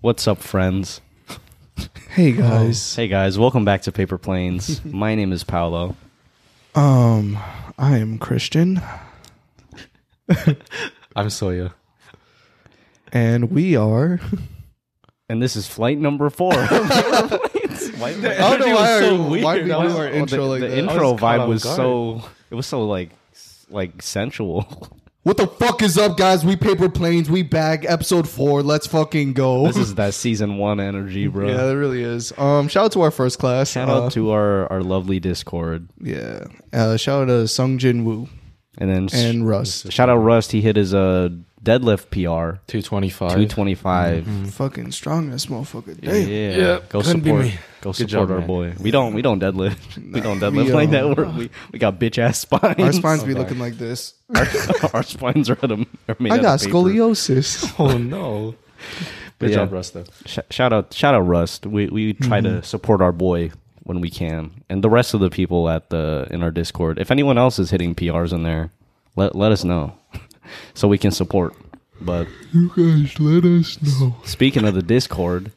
What's up, friends? Hey guys. Hey guys, welcome back to Paper Planes. My name is Paolo. Um, I am Christian, I'm Soya. and we are. And this is flight number four. I don't know why, so our, weird. why we do I was- our intro the like the that. intro was caught vibe off was guard. so it was so like s- like sensual. What the fuck is up, guys? We paper planes. We back. Episode four. Let's fucking go. this is that season one energy, bro. yeah, it really is. Um, shout out to our first class. Shout Uh, out to our our lovely Discord, yeah. Uh, shout out to Sung Jin Woo and then s- and Russ. shout out Rust. He hit his uh deadlift PR, 225. two twenty five. Fucking strong ass motherfucker. Yeah, Damn. Yeah, go couldn't be support. me. Go Good support job, our man. boy. We don't we don't deadlift. we don't deadlift we, like um, that. We're, we we got bitch ass spines. Our spines be looking like this. our, our spines are, at a, are made I out got of paper. scoliosis. Oh no. Good Yeah. job, Rusta. Sh- shout out shout out Rust. We we try Mm-hmm. to support our boy when we can, and the rest of the people at the in our Discord. If anyone else is hitting PRs in there, let let us know so we can support. But you guys let us know. speaking of the Discord,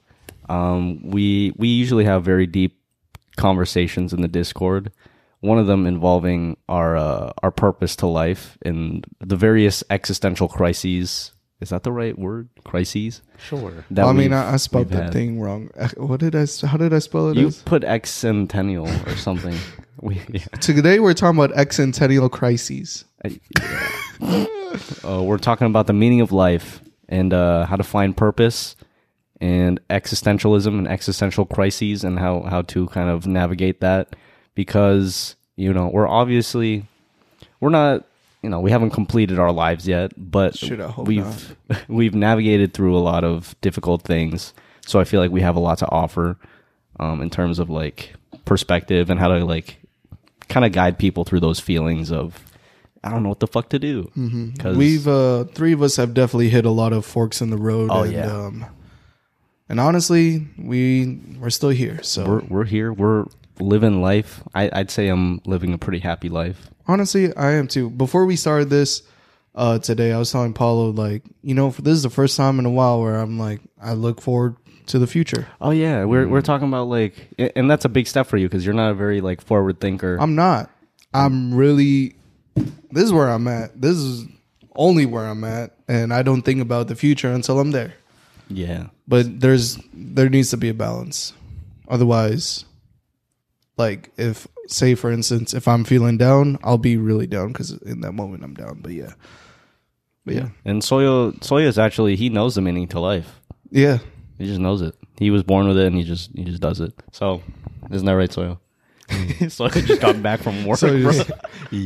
um, we we usually have very deep conversations in the Discord. One of them involving our uh, our purpose to life and the various existential crises. Is that the right word? Crises. Sure. That I mean, I, I spelled that had. thing wrong. Uh, What did I? s- How did I spell it? You as? put excentennial or something. we, yeah. Today we're talking about excentennial crises. uh, we're talking about the meaning of life and uh, how to find purpose and existentialism and existential crises and how, how to kind of navigate that because you know we're obviously we're not you know we haven't completed our lives yet but we've we've navigated through a lot of difficult things so i feel like we have a lot to offer um, in terms of like perspective and how to like kind of guide people through those feelings of I don't know what the fuck to do. Because We've uh three of us have definitely hit a lot of forks in the road. Oh, and, yeah. Um, and honestly, we we're still here. So we're we're here. We're living life. I, I'd say I'm living a pretty happy life. honestly, I am too. Before we started this uh today, I was telling Paolo like, you know, this is the first time in a while where I'm like, I look forward to the future. Oh yeah, we're we're talking about like, and that's a big step for you because you're not a very like forward thinker. I'm not. I'm really. This is where I'm at. This is only where I'm at, and I don't think about the future until I'm there. yeah, but there's there needs to be a balance otherwise like if say for instance if i'm feeling down i'll be really down because in that moment i'm down but yeah but yeah and Soyo Soyo is actually he knows the meaning to life. yeah He just knows it. He was born with it, and he just he just does it. So isn't that right, Soyo? Soyo just got back from work. so bro. just,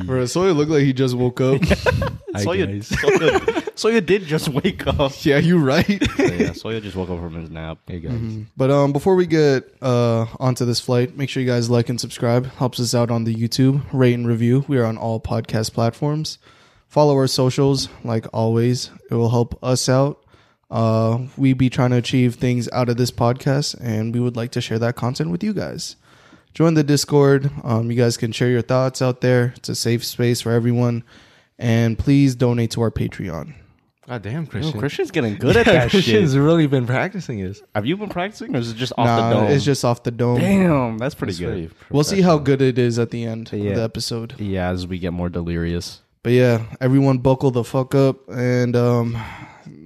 for so it looked like he just woke up Soya, Soya, Soya did just wake up. yeah you right. Yeah, Soya just woke up from his nap. Hey guys. but um before we get uh onto this flight make sure you guys like and subscribe. Helps us out on the youtube. Rate and review. We are on all podcast platforms. Follow our socials like always. It will help us out. Uh we be trying to achieve things out of this podcast and we would like to share that content with you guys. Join the discord. Um you guys can share your thoughts out there. It's a safe space for everyone. And please donate to our patreon God damn, Yo, Christian. Christian's getting good at Yeah, that Christian's shit. really been practicing this. Have you been practicing, or is it just off nah the dome? it's just off the dome damn. That's pretty It's good. very we'll see how good it is at the end Yeah. of the episode Yeah, as we get more delirious. But yeah, everyone buckle the fuck up and um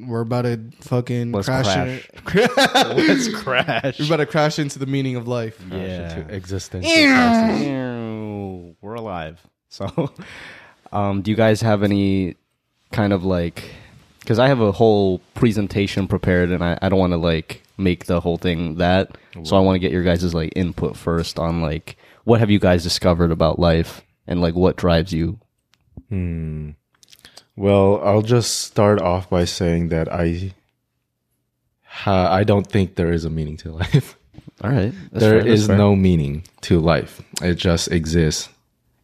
we're about to fucking Let's crash. crash. Let's crash. we're about to crash into the meaning of life. Yeah. to existence. Ew, We're alive. So, um, do you guys have any kind of like? Because I have a whole presentation prepared, and I, I don't want to like make the whole thing that. So I want to get your guys' like input first on like what have you guys discovered about life and like what drives you. Hmm. Well, I'll just start off by saying that I ha, I don't think there is a meaning to life. All right, There is no meaning to life. It just exists,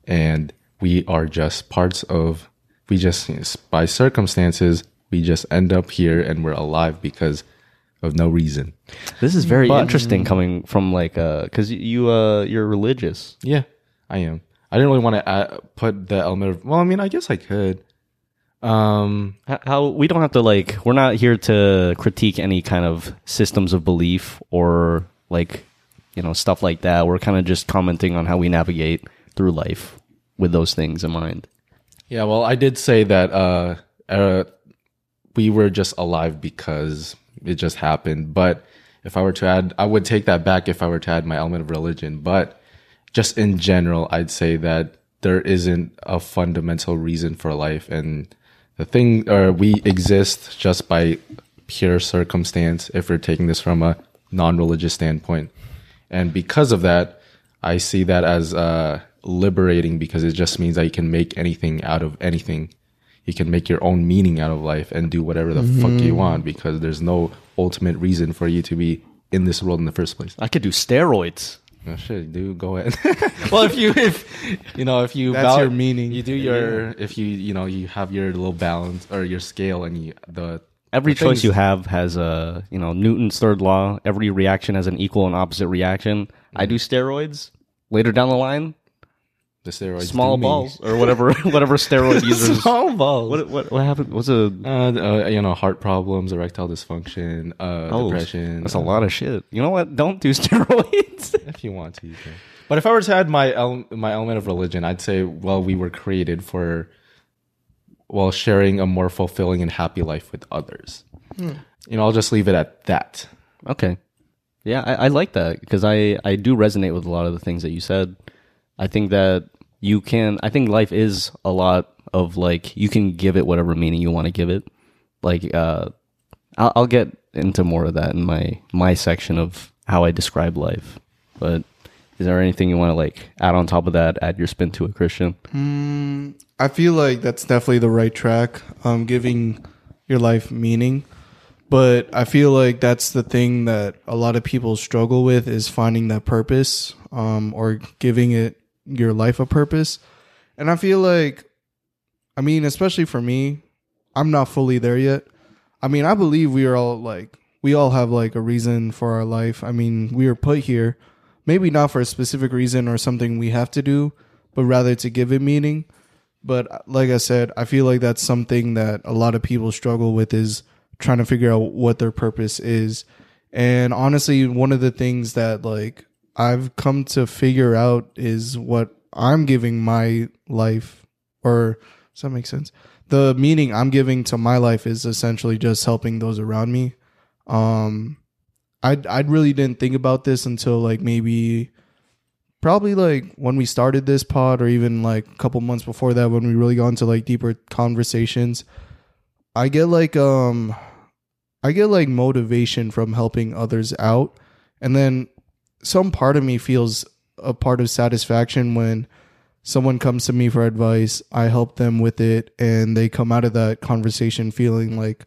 and we are just parts of. We just by circumstances we just end up here and we're alive because of no reason. This is very But- interesting coming from like uh because you uh you're religious. Yeah, I am. I didn't really want to add, put the element of. Well, I mean, I guess I could. Um, How we don't have to like we're not here to critique any kind of systems of belief or like you know stuff like that. We're kind of just commenting on how we navigate through life with those things in mind. yeah, well, I did say that uh, uh, we were just alive because it just happened. But if I were to add, I would take that back if I were to add my element of religion. But just in general, I'd say that there isn't a fundamental reason for life, and the thing, or we exist just by pure circumstance. If we're taking this from a non-religious standpoint, and because of that, I see that as uh, liberating because it just means that you can make anything out of anything. You can make your own meaning out of life and do whatever the fuck you mm-hmm. want because there's no ultimate reason for you to be in this world in the first place. I could do steroids. Oh shit, dude, go ahead. well, if you if you know if you That's your meaning. you do your if you you know you have your little balance or your scale and you the Every the choice things- you have has a you know Newton's third law. Every reaction has an equal and opposite reaction. I do mm-hmm. steroids. Later down the line, the steroids small do me. balls or whatever whatever steroid users. small balls. What what what happened? What's a Uh, uh, you know, heart problems, erectile dysfunction, uh, oh, depression. That's a lot of shit. You know what? Don't do steroids. If you want to, you can. But if I were to add my el- my element of religion, I'd say, well, we were created for, well, sharing a more fulfilling and happy life with others. You know, I'll just leave it at that. Okay. Yeah, I, I like that because I, I do resonate with a lot of the things that you said. I think that you can, I think life is a lot of like, you can give it whatever meaning you want to give it. Like, uh, I'll, I'll get into more of that in my, my section of how I describe life. But is there anything you want to like add on top of that, add your spin to it, Christian? I feel like that's definitely the right track. Um, giving your life meaning, but I feel like that's the thing that a lot of people struggle with is finding that purpose, um, or giving it your life a purpose. And I feel like, I mean, especially for me, I'm not fully there yet. I mean, I believe we are all like, we all have like a reason for our life. I mean, we are put here, maybe not for a specific reason or something we have to do, but rather to give it meaning. But uh, like I said, I feel like that's something that a lot of people struggle with is trying to figure out what their purpose is. And honestly, one of the things that like I've come to figure out is what I'm giving my life or does that make sense? The meaning I'm giving to my life is essentially just helping those around me. Um I I really didn't think about this until like maybe probably like when we started this pod or even like a couple months before that when we really got into like deeper conversations i get like um i get like motivation from helping others out and then some part of me feels a part of satisfaction when someone comes to me for advice i help them with it and they come out of that conversation feeling like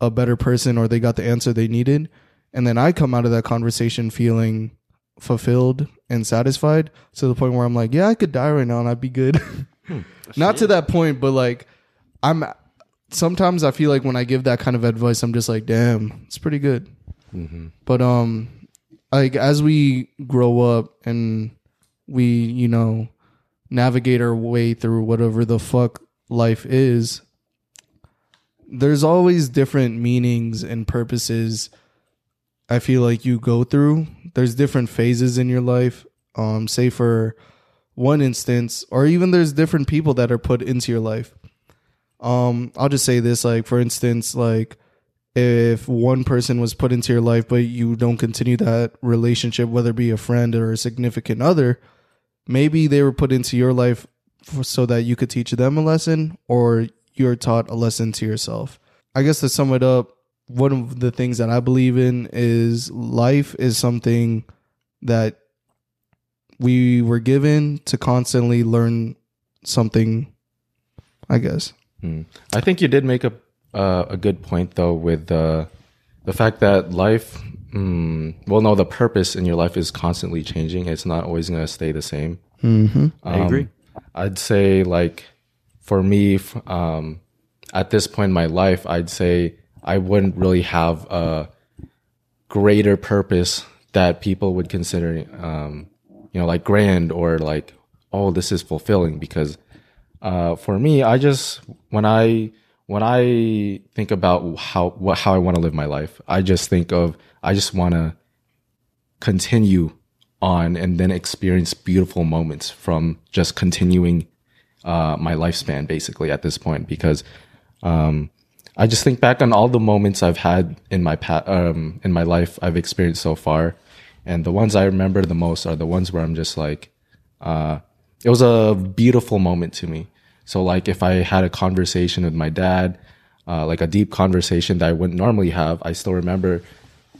a better person or they got the answer they needed and then i come out of that conversation feeling fulfilled and satisfied to the point where I'm like, yeah, I could die right now and I'd be good. Not to that point, but like I'm sometimes I feel like when I give that kind of advice, I'm just like, damn, it's pretty good. But um like as we grow up and we, you know, navigate our way through whatever the fuck life is, there's always different meanings and purposes I feel like you go through. There's different phases in your life. Um, say for one instance, or even there's different people that are put into your life. Um, I'll just say this, like for instance, like if one person was put into your life, but you don't continue that relationship, whether it be a friend or a significant other, maybe they were put into your life so that you could teach them a lesson, or you're taught a lesson to yourself. I guess to sum it up, one of the things that I believe in is life is something that we were given to constantly learn something. I guess. Hmm. I think you did make a uh, a good point though with uh, the fact that life. Mm, well, no, the purpose in your life is constantly changing. It's not always going to stay the same. Mm-hmm. I agree. Um, I'd say like for me, um, at this point in my life, I'd say I wouldn't really have a greater purpose that people would consider, um, you know, like grand or like, oh, this is fulfilling because uh, for me, I just when I when I think about how what how I want to live my life, I just think of I just want to continue on and then experience beautiful moments from just continuing uh, my lifespan basically at this point because um, I just think back on all the moments I've had in my pa- um, in my life I've experienced so far, and the ones I remember the most are the ones where I'm just like, uh, it was a beautiful moment to me. So like if I had a conversation with my dad, uh, like a deep conversation that I wouldn't normally have, I still remember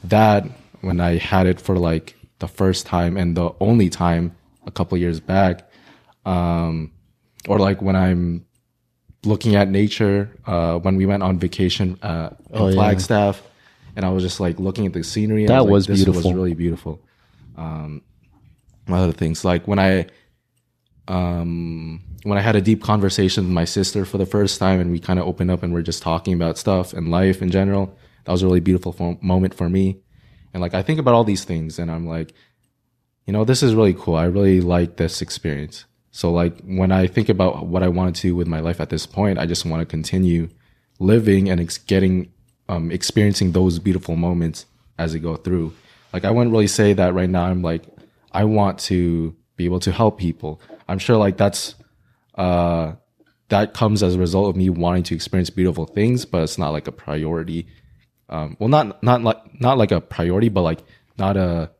that when I had it for like the first time and the only time a couple years back, um, or like when I'm looking at nature uh, when we went on vacation uh, in Oh, yeah. Flagstaff, and I was just like looking at the scenery. I That like, was this was really beautiful. Um, other things like when I um, when I had a deep conversation with my sister for the first time, and we kind of opened up and we're just talking about stuff and life in general. That was a really beautiful moment for me. And like I think about all these things, and I'm like, you know, this is really cool. I really like this experience. So like when I think about what I want to do with my life at this point, I just want to continue living and ex- getting um, experiencing those beautiful moments as I go through. Like I wouldn't really say that right now. I'm like I want to be able to help people. I'm sure like that's uh that comes as a result of me wanting to experience beautiful things, but it's not like a priority. Um, well, not not like not like a priority, but like not a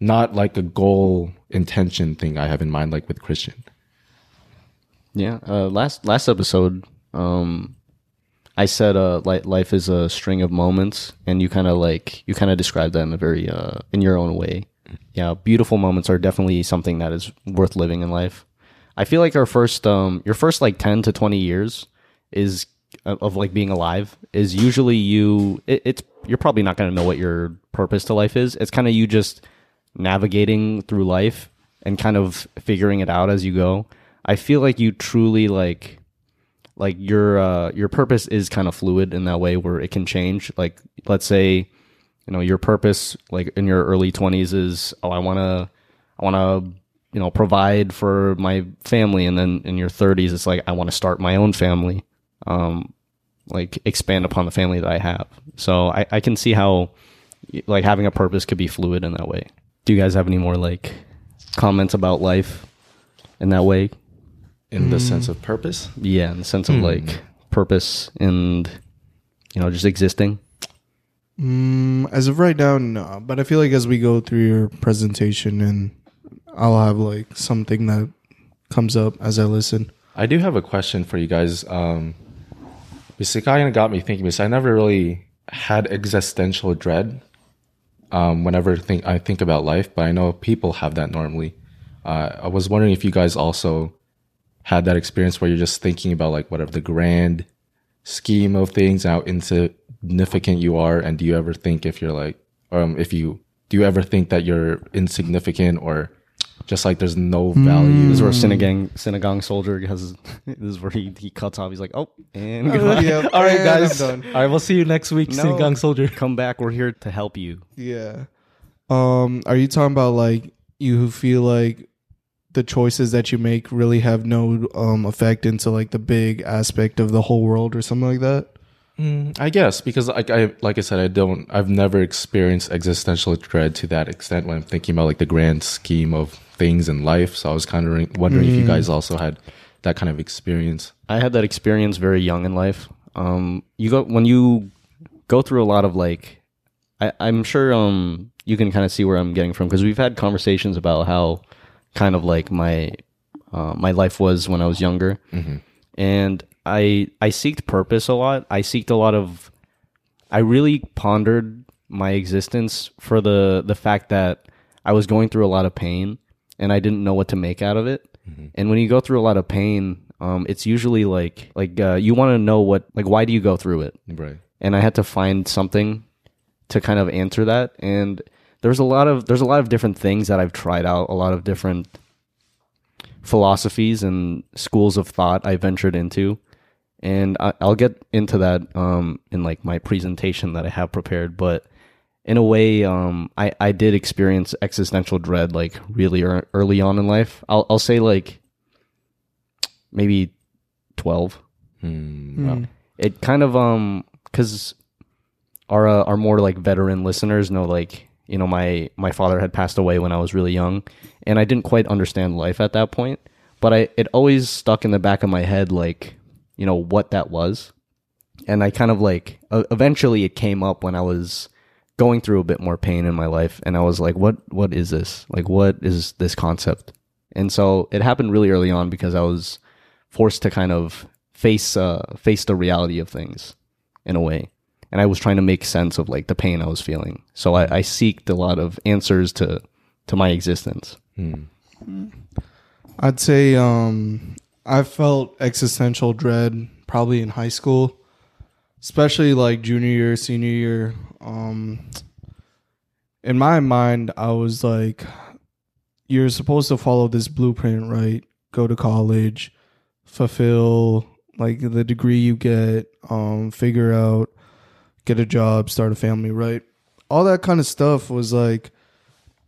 not like a goal intention thing I have in mind, like with Christian. Yeah. Uh, last last episode, um, I said uh, li- life is a string of moments, and you kind of like you kind of described that in a very uh, in your own way. Yeah, beautiful moments are definitely something that is worth living in life. I feel like our first, um, your first like ten to twenty years is of, of like being alive is usually you. It, it's you're probably not going to know what your purpose to life is. It's kind of you just navigating through life and kind of figuring it out as you go. I feel like you truly like like your uh your purpose is kind of fluid in that way where it can change. Like let's say, you know, your purpose like in your early 20s is oh I want to I want to you know provide for my family and then in your 30s it's like I want to start my own family. Um like expand upon the family that I have. So I I can see how like having a purpose could be fluid in that way. Do you guys have any more like comments about life in that way? In the sense of purpose, Yeah, in the sense of like purpose and you know just existing. Mm, as of right now, no. But I feel like as we go through your presentation, and I'll have like something that comes up as I listen. I do have a question for you guys. Um, because kind of got me thinking. Because I never really had existential dread. Um, whenever think I think about life, but I know people have that normally. Uh, I was wondering if you guys also had that experience where you're just thinking about like whatever the grand scheme of things, how insignificant you are, and do you ever think if you're like, um, if you do you ever think that you're insignificant or just like there's no value? This is where Sinigang Sinigang soldier has this is where he, he cuts off. He's like, oh, and yeah, All right, guys. I'm done. All right, we'll see you next week, No. Sinigang Soldier. come back. We're here to help you. Yeah. Um, are you talking about like you who feel like the choices that you make really have no um effect into like the big aspect of the whole world or something like that? Mm, I guess because like I like I said, I don't. I've never experienced existential dread to that extent when I'm thinking about like the grand scheme of things in life. So I was kind of wondering if you guys also had that kind of experience. I had that experience very young in life. Um, you go when you go through a lot of like, I, I'm sure um you can kind of see where I'm getting from because we've had conversations about how kind of like my uh, my life was when I was younger, and I I seeked purpose a lot. I seeked a lot of. I really pondered my existence for the the fact that I was going through a lot of pain and I didn't know what to make out of it. And when you go through a lot of pain, um, it's usually like like uh, you want to know what like why do you go through it? Right. and I had to find something to kind of answer that. And there's a lot of there's a lot of different things that I've tried out, a lot of different philosophies and schools of thought I ventured into, and I, I'll get into that um, in like my presentation that I have prepared. But in a way, um, I I did experience existential dread like really ear early on in life. I'll I'll say like maybe twelve Hmm, wow. it kind of um because our uh, our more like veteran listeners know like you know my my father had passed away when I was really young, and I didn't quite understand life at that point. But I it always stuck in the back of my head like you know what that was, and I kind of like uh, eventually it came up when I was going through a bit more pain in my life, and I was like, what what is this? Like what is this concept? And so it happened really early on because I was forced to kind of face uh, face the reality of things in a way. And i was trying to make sense of like the pain i was feeling. So i, I seeked a lot of answers to to my existence. I'd say um, I felt existential dread probably in high school, especially like junior year, senior year. Um, in my mind, I was like, you're supposed to follow this blueprint, right? Go to college, fulfill like the degree you get, um, figure out, get a job, start a family, right? All that kind of stuff was like,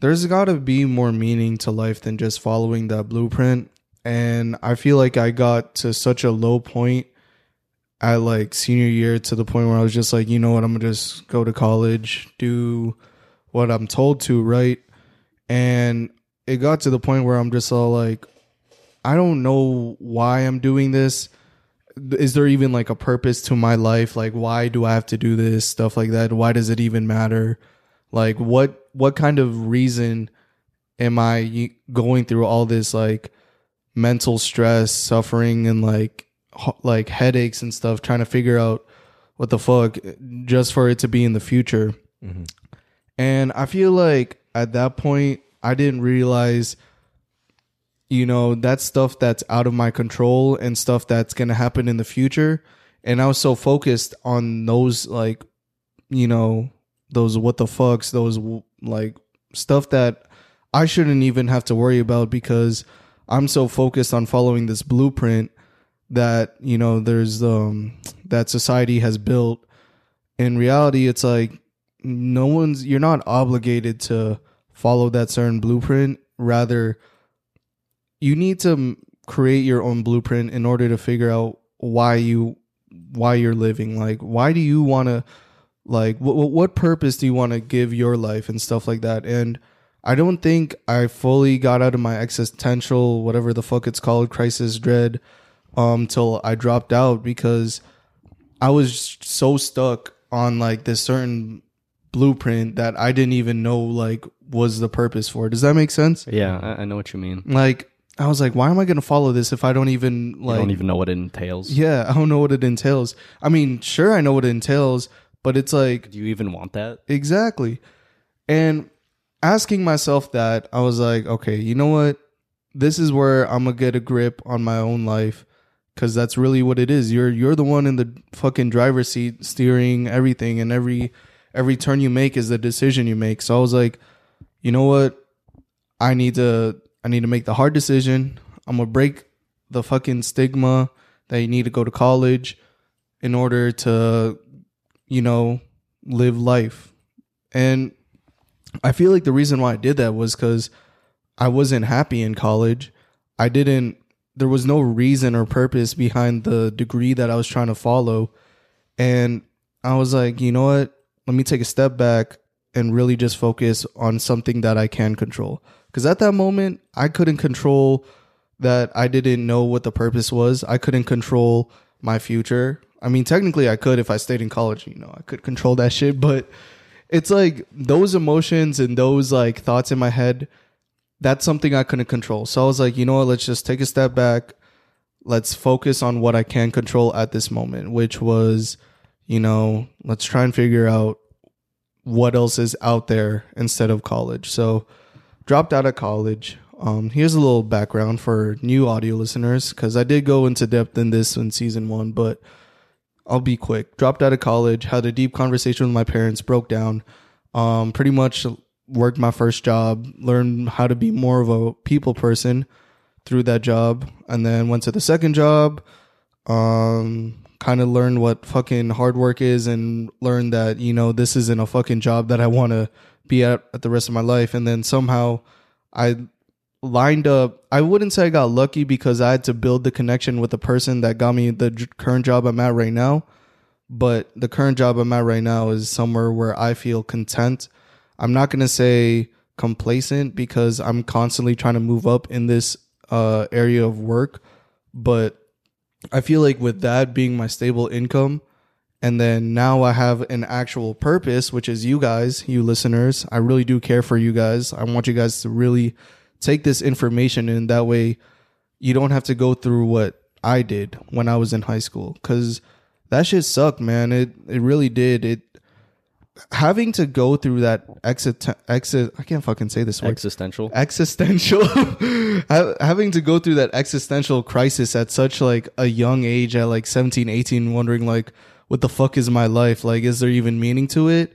there's got to be more meaning to life than just following that blueprint. And I feel like I got to such a low point at like senior year to the point where I was just like, you know what, I'm gonna just go to college, do what I'm told to, right? And it got to the point where I'm just all like, I don't know why I'm doing this. Is there even like a purpose to my life? Like, why do I have to do this? Stuff like that. Why does it even matter? Like, what what kind of reason am I going through all this like mental stress, suffering, and like like headaches and stuff, trying to figure out what the fuck just for it to be in the future. Mm-hmm. And I feel like at that point, I didn't realize, you know, that stuff that's out of my control and stuff that's going to happen in the future. And I was so focused on those, like, you know, those what the fucks, those like stuff that I shouldn't even have to worry about because I'm so focused on following this blueprint that, you know, there's, um, that society has built. In reality, it's like, no one's you're not obligated to follow that certain blueprint. Rather you need to create your own blueprint in order to figure out why you why you're living. Like why do you want to like what what purpose do you want to give your life and stuff like that? And i don't think i fully got out of my existential whatever the fuck it's called crisis dread um till i dropped out because I was so stuck on like this certain blueprint that I didn't even know like was the purpose for. Does that make sense? yeah i, I know what you mean Like I was like, why am I going to follow this if I don't even i like? don't even know what it entails yeah, I don't know what it entails. I mean, sure, I know what it entails, but it's like do you even want that Exactly. And asking myself that, I was like, okay, you know what? This is where I'm gonna get a grip on my own life cuz that's really what it is. You're you're the one in the fucking driver's seat steering everything and every every turn you make is the decision you make. So I was like, you know what? I need to I need to make the hard decision. I'm gonna break the fucking stigma that you need to go to college in order to, you know, live life. And I feel like the reason why I did that was because I wasn't happy in college. I didn't, there was no reason or purpose behind the degree that I was trying to follow. And I was like, you know what? Let me take a step back and really just focus on something that I can control. Because at that moment, I couldn't control that I didn't know what the purpose was. I couldn't control my future. I mean, technically, I could if I stayed in college, you know, I could control that shit. But it's like those emotions and those like thoughts in my head, that's something I couldn't control. So I was like, you know what? Let's just take a step back. Let's focus on what I can control at this moment, which was, you know, let's try and figure out what else is out there instead of college. So dropped out of college. Um, here's a little background for new audio listeners because I did go into depth in this in season one, but I'll be quick. Dropped out of college, had a deep conversation with my parents, broke down. Um, pretty much worked my first job, learned how to be more of a people person through that job, and then went to the second job. Um, kind of learned what fucking hard work is, and learned that you know this isn't a fucking job that I want to be at at the rest of my life. And then somehow I lined up. I wouldn't say I got lucky because I had to build the connection with the person that got me the current job I'm at right now. But the current job I'm at right now is somewhere where I feel content. I'm not going to say complacent because I'm constantly trying to move up in this uh, area of work. But I feel like with that being my stable income, and then now I have an actual purpose, which is you guys, you listeners. I really do care for you guys. I want you guys to really take this information and that way you don't have to go through what I did when I was in high school. Cuz that shit sucked, man. It it really did. It having to go through that exit exit I can't fucking say this word. Existential. existential. Having to go through that existential crisis at such like a young age at like 17 18 wondering like what the fuck is my life? Like is there even meaning to it?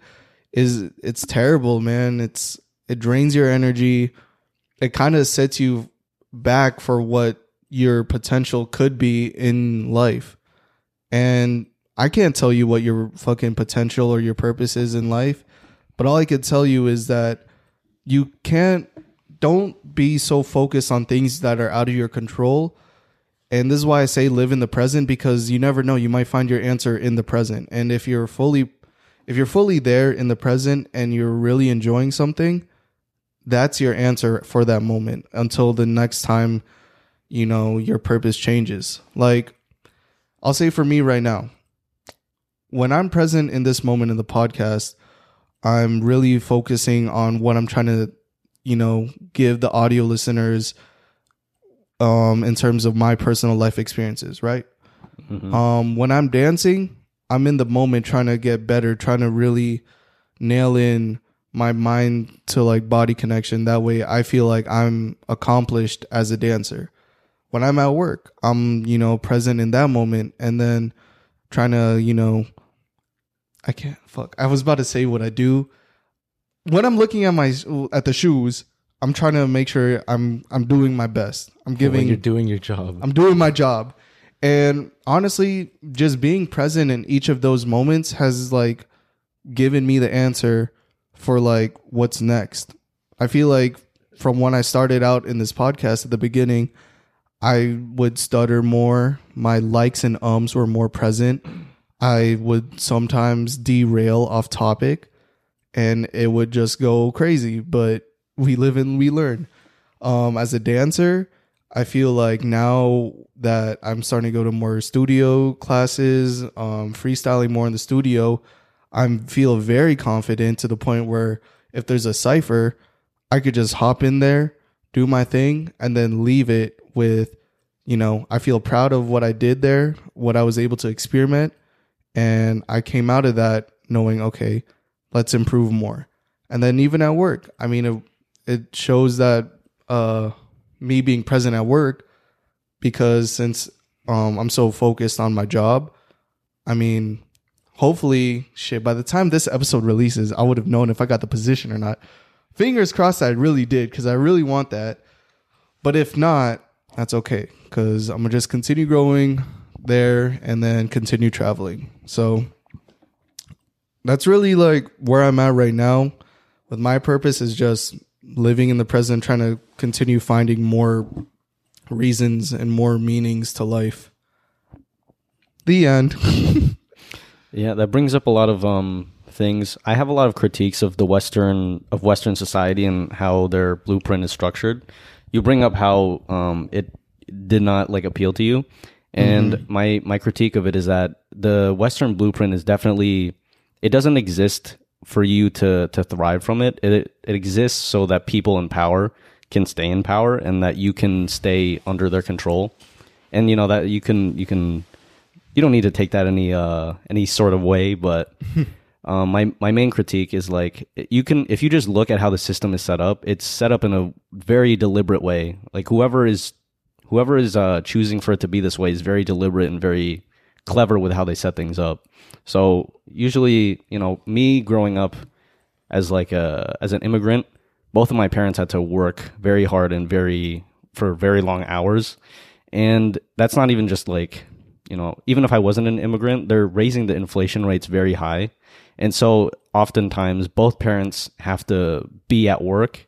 Is it's terrible man. It's it drains your energy it kind of sets you back for what your potential could be in life and I can't tell you what your fucking potential or your purpose is in life, but all I could tell you is that you can't don't be so focused on things that are out of your control. And this is why I say live in the present because you never know, you might find your answer in the present. And if you're fully if you're fully there in the present and you're really enjoying something, that's your answer for that moment until the next time you know your purpose changes. Like I'll say for me right now, when I'm present in this moment in the podcast, I'm really focusing on what I'm trying to, you know, give the audio listeners um in terms of my personal life experiences, right? Um when I'm dancing, I'm in the moment trying to get better, trying to really nail in my mind to like body connection. That way I feel like I'm accomplished as a dancer. When I'm at work, I'm, you know, present in that moment and then trying to, you know, I can't fuck. I was about to say what I do. When I'm looking at my at the shoes, I'm trying to make sure I'm I'm doing my best. I'm when giving you're doing your job. I'm doing my job. And honestly, just being present in each of those moments has like given me the answer for like what's next. I feel like from when I started out in this podcast at the beginning, I would stutter more. My likes and ums were more present. I would sometimes derail off topic and it would just go crazy, but we live and we learn. Um, as a dancer, I feel like now that I'm starting to go to more studio classes, um, freestyling more in the studio, I feel very confident to the point where if there's a cipher, I could just hop in there, do my thing, and then leave it with, you know, I feel proud of what I did there, what I was able to experiment, and I came out of that knowing, okay, let's improve more. And then even at work, I mean, it, it shows that uh, me being present at work because since um, I'm so focused on my job, I mean, hopefully, shit, by the time this episode releases, I would have known if I got the position or not. Fingers crossed I really did because I really want that. But if not, that's okay because I'm going to just continue growing there and then continue traveling. So that's really like where I'm at right now. With my purpose is just living in the present, trying to continue finding more reasons and more meanings to life. The end. Yeah, that brings up a lot of um things. I have a lot of critiques of the Western of Western society and how their blueprint is structured. You bring up how um it did not like appeal to you, and my my critique of it is that the Western blueprint is definitely it doesn't exist for you to to thrive from it. It it exists so that people in power can stay in power and that you can stay under their control, and you know that you can you can you don't need to take that any uh any sort of way but um my my main critique is like you can if you just look at how the system is set up it's set up in a very deliberate way. Like whoever is whoever is uh choosing for it to be this way is very deliberate and very clever with how they set things up. So usually you know me growing up as like a as an immigrant both of my parents had to work very hard and very for very long hours. And that's not even just like you know even if i wasn't an immigrant they're raising the inflation rates very high and so oftentimes both parents have to be at work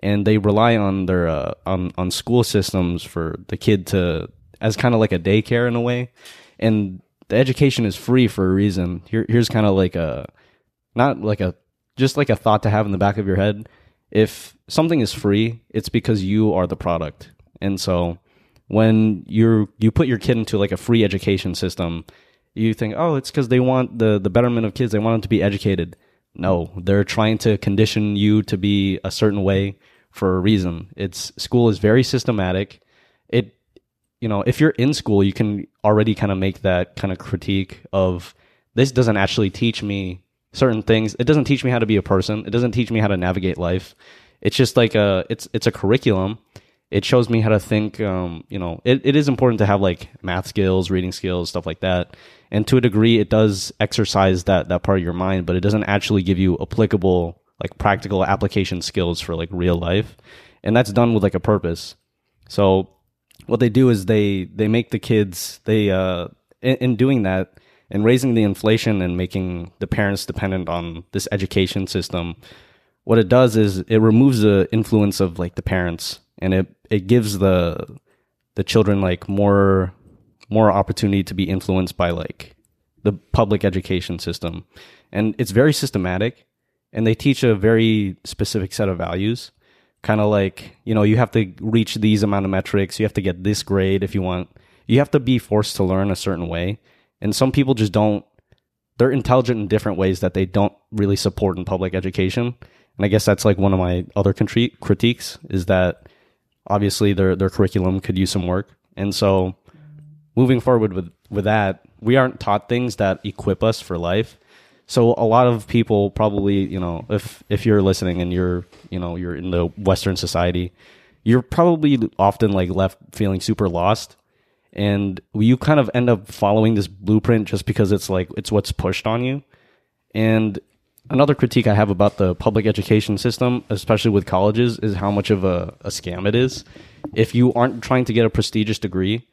and they rely on their uh, on on school systems for the kid to as kind of like a daycare in a way, and the education is free for a reason. Here, here's kind of like a not like a just like a thought to have in the back of your head. If something is free, it's because you are the product, and so when you you put your kid into like a free education system, you think, oh, it's because they want the the betterment of kids. They want them to be educated. No, they're trying to condition you to be a certain way for a reason. It's school is very systematic. It you know, if you're in school, you can already kind of make that kind of critique of this doesn't actually teach me certain things. It doesn't teach me how to be a person. It doesn't teach me how to navigate life. It's just like a it's it's a curriculum. It shows me how to think. Um, you know, it, it is important to have like math skills, reading skills, stuff like that. And to a degree, it does exercise that that part of your mind, but it doesn't actually give you applicable like practical application skills for like real life. And that's done with like a purpose. So what they do is they they make the kids they uh in, in doing that and raising the inflation and making the parents dependent on this education system what it does is it removes the influence of like the parents and it it gives the the children like more more opportunity to be influenced by like the public education system. And it's very systematic and they teach a very specific set of values. Kind of like you know you have to reach these amount of metrics you have to get this grade if you want. You have to be forced to learn a certain way. And some people just don't they're intelligent in different ways that they don't really support in public education. And i guess that's like one of my other critiques is that obviously their their curriculum could use some work. And so moving forward with with that we aren't taught things that equip us for life. So a lot of people probably, you know, if if you're listening and you're, you know, you're in the Western society, you're probably often like left feeling super lost, and you kind of end up following this blueprint just because it's like it's what's pushed on you. And another critique I have about the public education system, especially with colleges, is how much of a, a scam it is. If you aren't trying to get a prestigious degree,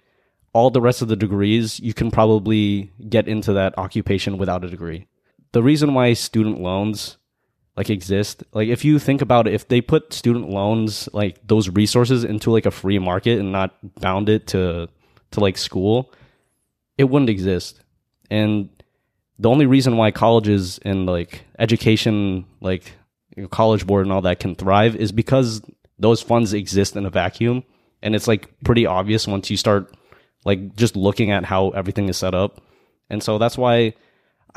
all the rest of the degrees you can probably get into that occupation without a degree the reason why student loans like exist like if you think about it if they put student loans like those resources into like a free market and not bound it to to like school it wouldn't exist and the only reason why colleges and like education like you know, college board and all that can thrive is because those funds exist in a vacuum and it's like pretty obvious once you start like just looking at how everything is set up and so that's why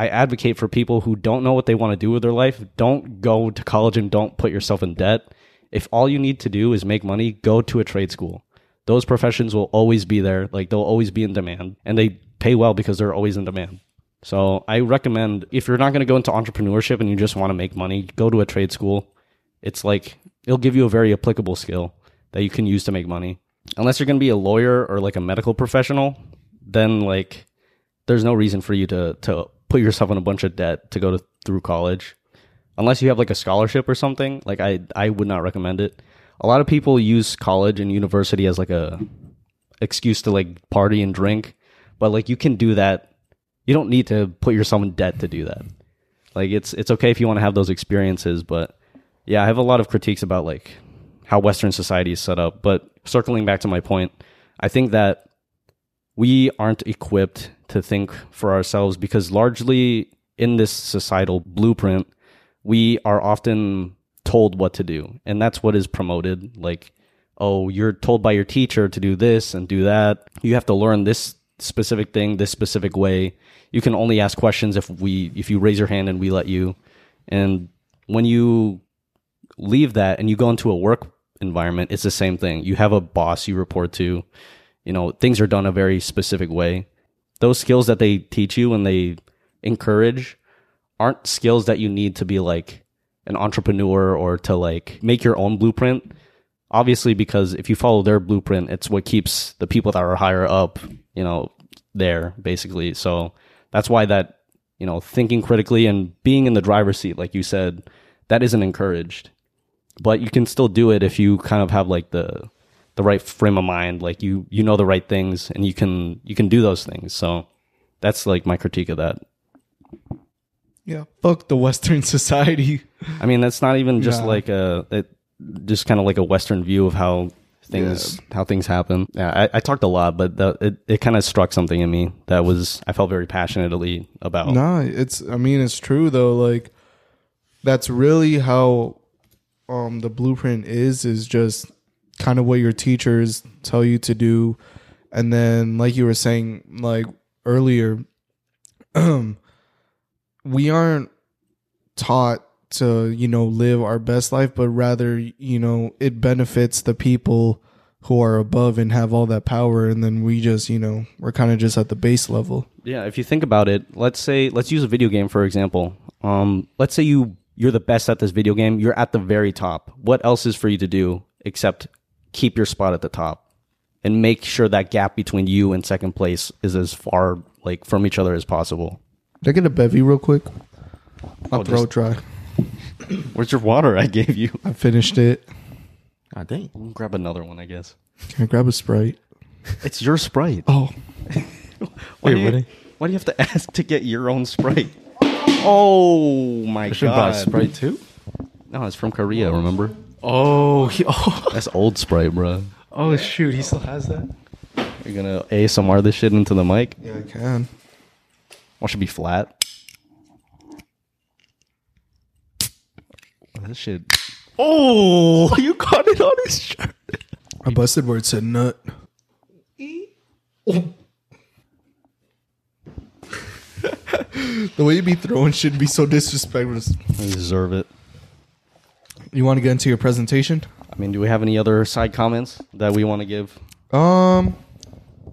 I advocate for people who don't know what they want to do with their life. Don't go to college and don't put yourself in debt. If all you need to do is make money, go to a trade school. Those professions will always be there. Like they'll always be in demand and they pay well because they're always in demand. So I recommend if you're not going to go into entrepreneurship and you just want to make money, go to a trade school. It's like it'll give you a very applicable skill that you can use to make money. Unless you're going to be a lawyer or like a medical professional, then like there's no reason for you to to put yourself in a bunch of debt to go to through college unless you have like a scholarship or something like i i would not recommend it a lot of people use college and university as like a excuse to like party and drink but like you can do that you don't need to put yourself in debt to do that like it's it's okay if you want to have those experiences but yeah i have a lot of critiques about like how western society is set up but circling back to my point i think that we aren't equipped to think for ourselves because largely in this societal blueprint, we are often told what to do. And that's what is promoted. Like, oh, you're told by your teacher to do this and do that. You have to learn this specific thing this specific way. You can only ask questions if we if you raise your hand and we let you. And when you leave that and you go into a work environment, it's the same thing. You have a boss you report to. You know, things are done a very specific way those skills that they teach you and they encourage aren't skills that you need to be like an entrepreneur or to like make your own blueprint. Obviously, because if you follow their blueprint, it's what keeps the people that are higher up, you know, there basically. So that's why that, you know, thinking critically and being in the driver's seat, like you said, that isn't encouraged. But you can still do it if you kind of have like the the right frame of mind like you you know the right things and you can you can do those things so that's like my critique of that Yeah, fuck the Western society. i mean that's not even just Nah. like a it, just kind of like a Western view of how things how things happen. Yeah, I, I talked a lot, but the, it it kind of struck something in me that was I felt very passionately about. Nah, it's. I mean, it's true though. Like, that's really how um the blueprint is. Is just kind of what your teachers tell you to do, and then, like you were saying, like earlier, um we aren't taught to you know live our best life, but rather you know it benefits the people who are above and have all that power, and then we just you know we're kind of just at the base level. Yeah, if you think about it, let's say let's use a video game for example. Um, let's say you you're the best at this video game, you're at the very top. What else is for you to do except keep your spot at the top and make sure that gap between you and second place is as far like from each other as possible. Did I get a bevy real quick? I'll Oh, throw just- it dry. Where's your water I gave you? I finished it. I think. Grab another one, I guess. Can I grab a sprite? It's your sprite. Oh, Why, Wait, do you, why do you have to ask to get your own sprite? Oh my I should buy god! Sprite too. No, it's from Korea. Remember? Oh, he, oh, That's old Sprite, bro. oh, shoot! He still has that. You're gonna ASMR this shit into the mic? yeah, I can. What should be flat? That shit. Oh, you caught it on his shirt. I busted where it said nut. the way you be throwing should be so disrespectful. I deserve it. You want to get into your presentation? I mean, do we have any other side comments that we want to give? Um,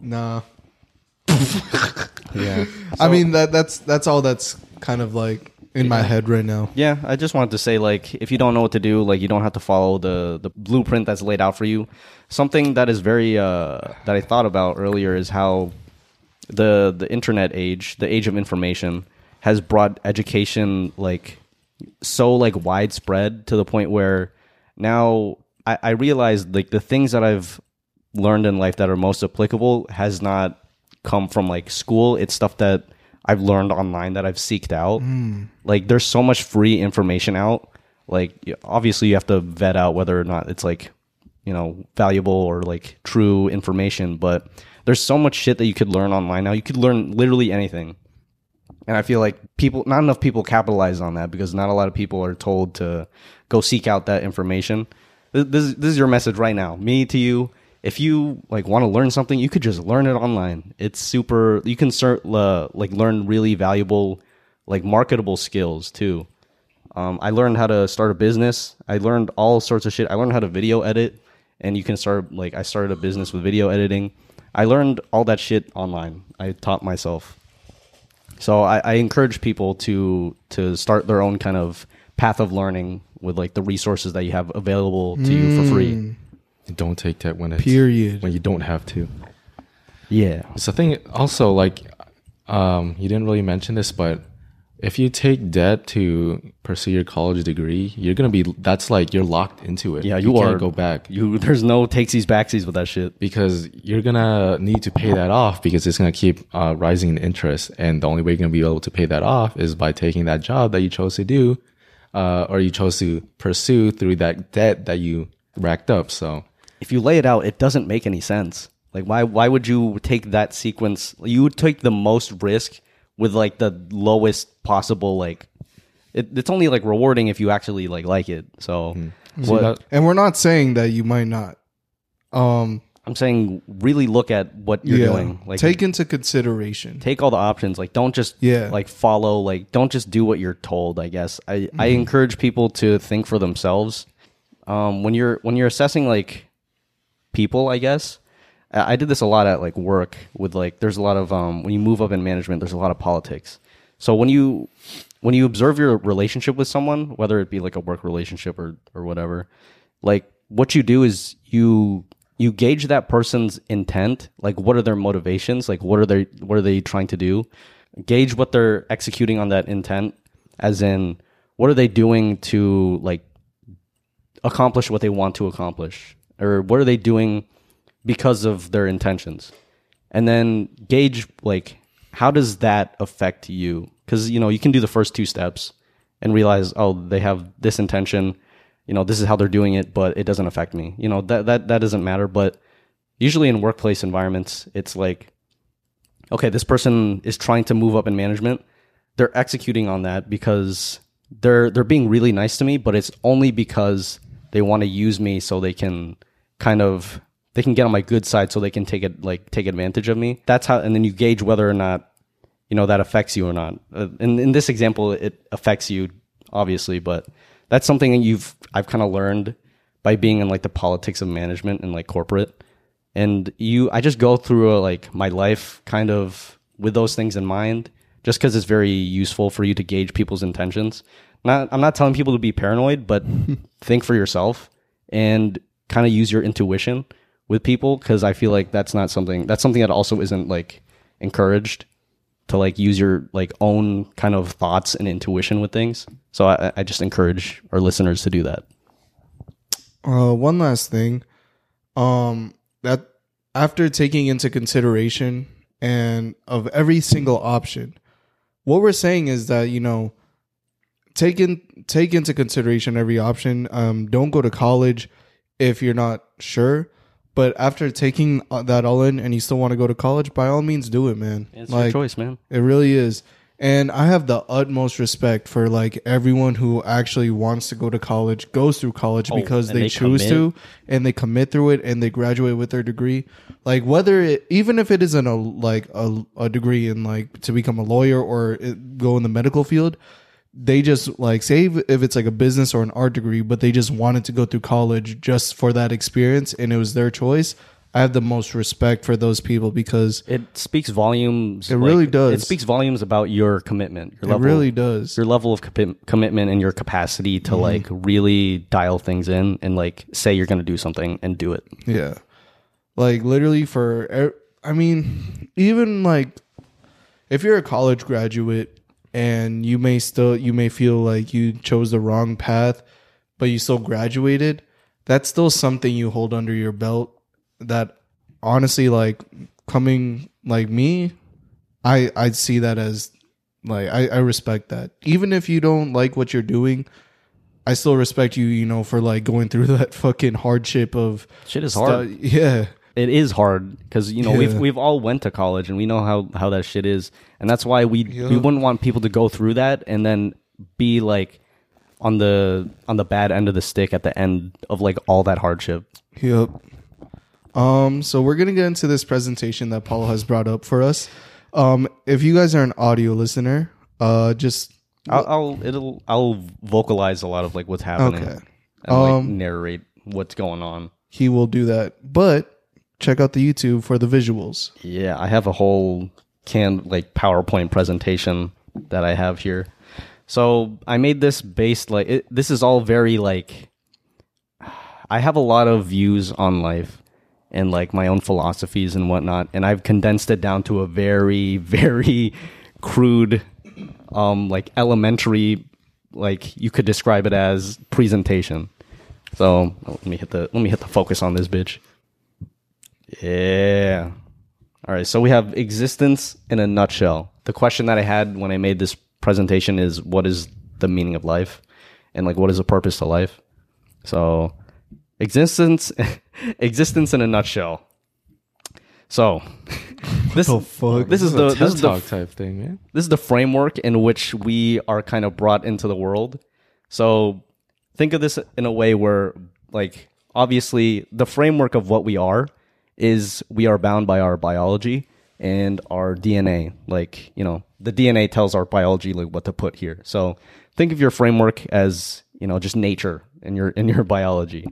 nah. Yeah. I mean that that's that's all that's kind of like in my head right now. Yeah, I just wanted to say like if you don't know what to do, like you don't have to follow the the blueprint that's laid out for you. Something that is very uh that I thought about earlier is how the the internet age, the age of information has brought education like so like widespread to the point where now I, I realize like the things that I've learned in life that are most applicable has not come from like school. It's stuff that I've learned online that I've seeked out. Hmm. Like there's so much free information out. Like obviously you have to vet out whether or not it's like you know valuable or like true information, but there's so much shit that you could learn online now. You could learn literally anything. And I feel like people, not enough people capitalize on that because not a lot of people are told to go seek out that information. This, this, is- this is your message right now, me to you. If you like want to learn something, you could just learn it online. It's super. You can start uh, like learn really valuable, like marketable skills too. Um, I learned how to start a business. I learned all sorts of shit. I learned how to video edit, and you can start like I started a business with video editing. I learned all that shit online. I taught myself. So I, I encourage people to to start their own kind of path of learning with like the resources that you have available to you for free. Don't take that when it's Period. when you don't have to. Yeah. So the thing. Also, like, um, you didn't really mention this, but if you take debt to pursue your college degree, you're gonna be. That's like you're locked into it. Yeah, you, can't are go back You there's no takesies backsies with that shit. because you're gonna need to pay that off because it's gonna keep uh, rising in interest, and the only way you're gonna be able to pay that off is by taking that job that you chose to do, uh, or you chose to pursue through that debt that you racked up. So if you lay it out, it doesn't make any sense. Like why why would you take that sequence? You would take the most risk with like the lowest possible like. It, it's only like rewarding if you actually like like it. So So what that- And we're not saying that you might not. Um, I'm saying, really look at what you're yeah. doing. Like take into consideration. take all the options. Like don't just Yeah. like follow. Like don't just do what you're told. I guess I I encourage people to think for themselves. Um, when you're when you're assessing like people, I guess. I did this a lot at like work with like there's a lot of um when you move up in management, there's a lot of politics. So when you when you observe your relationship with someone, whether it be like a work relationship or or whatever, like what you do is you you gauge that person's intent like what are their motivations like what are they what are they trying to do? Gauge what they're executing on that intent as in what are they doing to like accomplish what they want to accomplish or what are they doing because of their intentions and then gauge like how does that affect you because you know you can do the first two steps and realize oh they have this intention you know, this is how they're doing it, but it doesn't affect me. You know, that that that doesn't matter. But usually in workplace environments, it's like, okay, this person is trying to move up in management. They're executing on that because they're they're being really nice to me, but it's only because they want to use me so they can kind of they can get on my good side so they can take it like take advantage of me. That's how and then you gauge whether or not you know that affects you or not. Uh, in in this example it affects you obviously, but that's something that you've I've kind of learned by being in like the politics of management and like corporate. And you I just go through a, like my life kind of with those things in mind just cuz it's very useful for you to gauge people's intentions. Not I'm not telling people to be paranoid, but think for yourself and kind of use your intuition with people cuz I feel like that's not something that's something that also isn't like encouraged to like use your like own kind of thoughts and intuition with things. So I, I just encourage our listeners to do that. Uh, one last thing, um, that after taking into consideration and of every single option, what we're saying is that you know, take in take into consideration every option. Um, don't go to college if you're not sure. But after taking uh, that all in, and you still want to go to college, by all means, do it, man. It's your choice, man. It really is. And I have the utmost respect for like everyone who actually wants to go to college, goes through college Oh, because they, they choose commit. to and they commit through it and they graduate with their degree. Like whether it even if it isn't a like a, a degree in like to become a lawyer or it, go in the medical field, they just like say if it's like a business or an art degree, but they just wanted to go through college just for that experience and it was their choice. I have the most respect for those people because It speaks volumes. It really does. It speaks volumes about your commitment. Your it level, really does. your level of commi- commitment and your capacity to mm-hmm. like really dial things in and like say you're going to do something and do it. Yeah. Like literally for I mean, even like if you're a college graduate and you may still you may feel like you chose the wrong path, but you still graduated, that's still something you hold under your belt that honestly like coming like me, I I see that as like I, I respect that. Even if you don't like what you're doing, I still respect you, you know, for like going through that fucking hardship of Shit is stu- hard. yeah. It is hard because you know we've we've all went to college and we know how how that shit is, and that's why we we wouldn't want people to go through that and then be like on the on the bad end of the stick at the end of like all that hardship. Yep. Um, so we're gonna get into this presentation that Paul has brought up for us. Um, if you guys are an audio listener, uh, just I'll, I'll it'll I'll vocalize a lot of like what's happening Okay. and like Um, narrate what's going on. he will do that. But check out the YouTube for the visuals. Yeah, I have a whole can like PowerPoint presentation that I have here. So I made this based like it, this is all very like I have a lot of views on life and like my own philosophies and whatnot, and I've condensed it down to a very very crude, um, like elementary, like you could describe it as presentation. So let me hit the let me hit the focus on this bitch. Yeah. All right. So we have existence in a nutshell. The question that I had when I made this presentation is what is the meaning of life? And like what is the purpose to life? So existence existence in a nutshell. So this this is the this is the type thing, man. this is the framework in which we are kind of brought into the world. So think of this in a way where, like, obviously, the framework of what we are is we are bound by our biology and our DNA. Like, you know, the DNA tells our biology like what to put here. So think of your framework as you know just nature in your in your biology.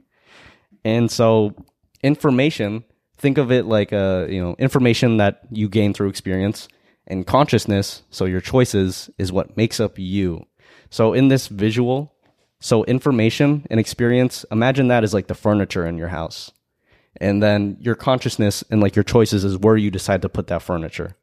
And so information, think of it like a, you know, information that you gain through experience and consciousness, so your choices is what makes up you. So in this visual, so information and experience, imagine that as like the furniture in your house. And then your consciousness and like your choices is where you decide to put that furniture.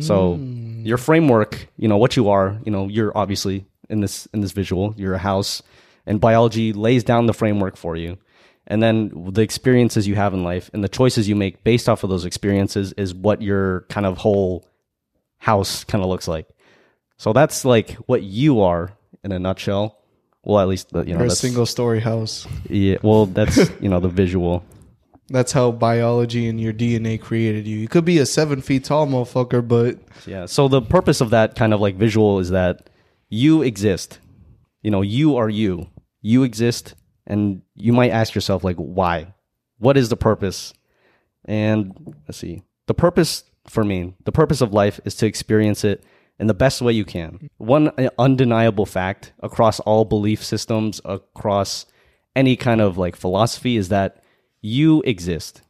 So mm. your framework, you know, what you are, you know, you're obviously in this in this visual, you're a house and biology lays down the framework for you. And then the experiences you have in life and the choices you make based off of those experiences is what your kind of whole house kind of looks like. So that's like what you are in a nutshell. Well, at least the, you know a single story house. yeah. Well, that's you know the visual. That's how biology and your DNA created you. You could be a seven feet tall motherfucker, but Yeah. So the purpose of that kind of like visual is that you exist. You know, you are you. You exist, and you might ask yourself like, why? What is the purpose? And let's see. The purpose for me, the purpose of life is to experience it in the best way you can. One uh, undeniable fact across all belief systems, across any kind of like philosophy, is that you exist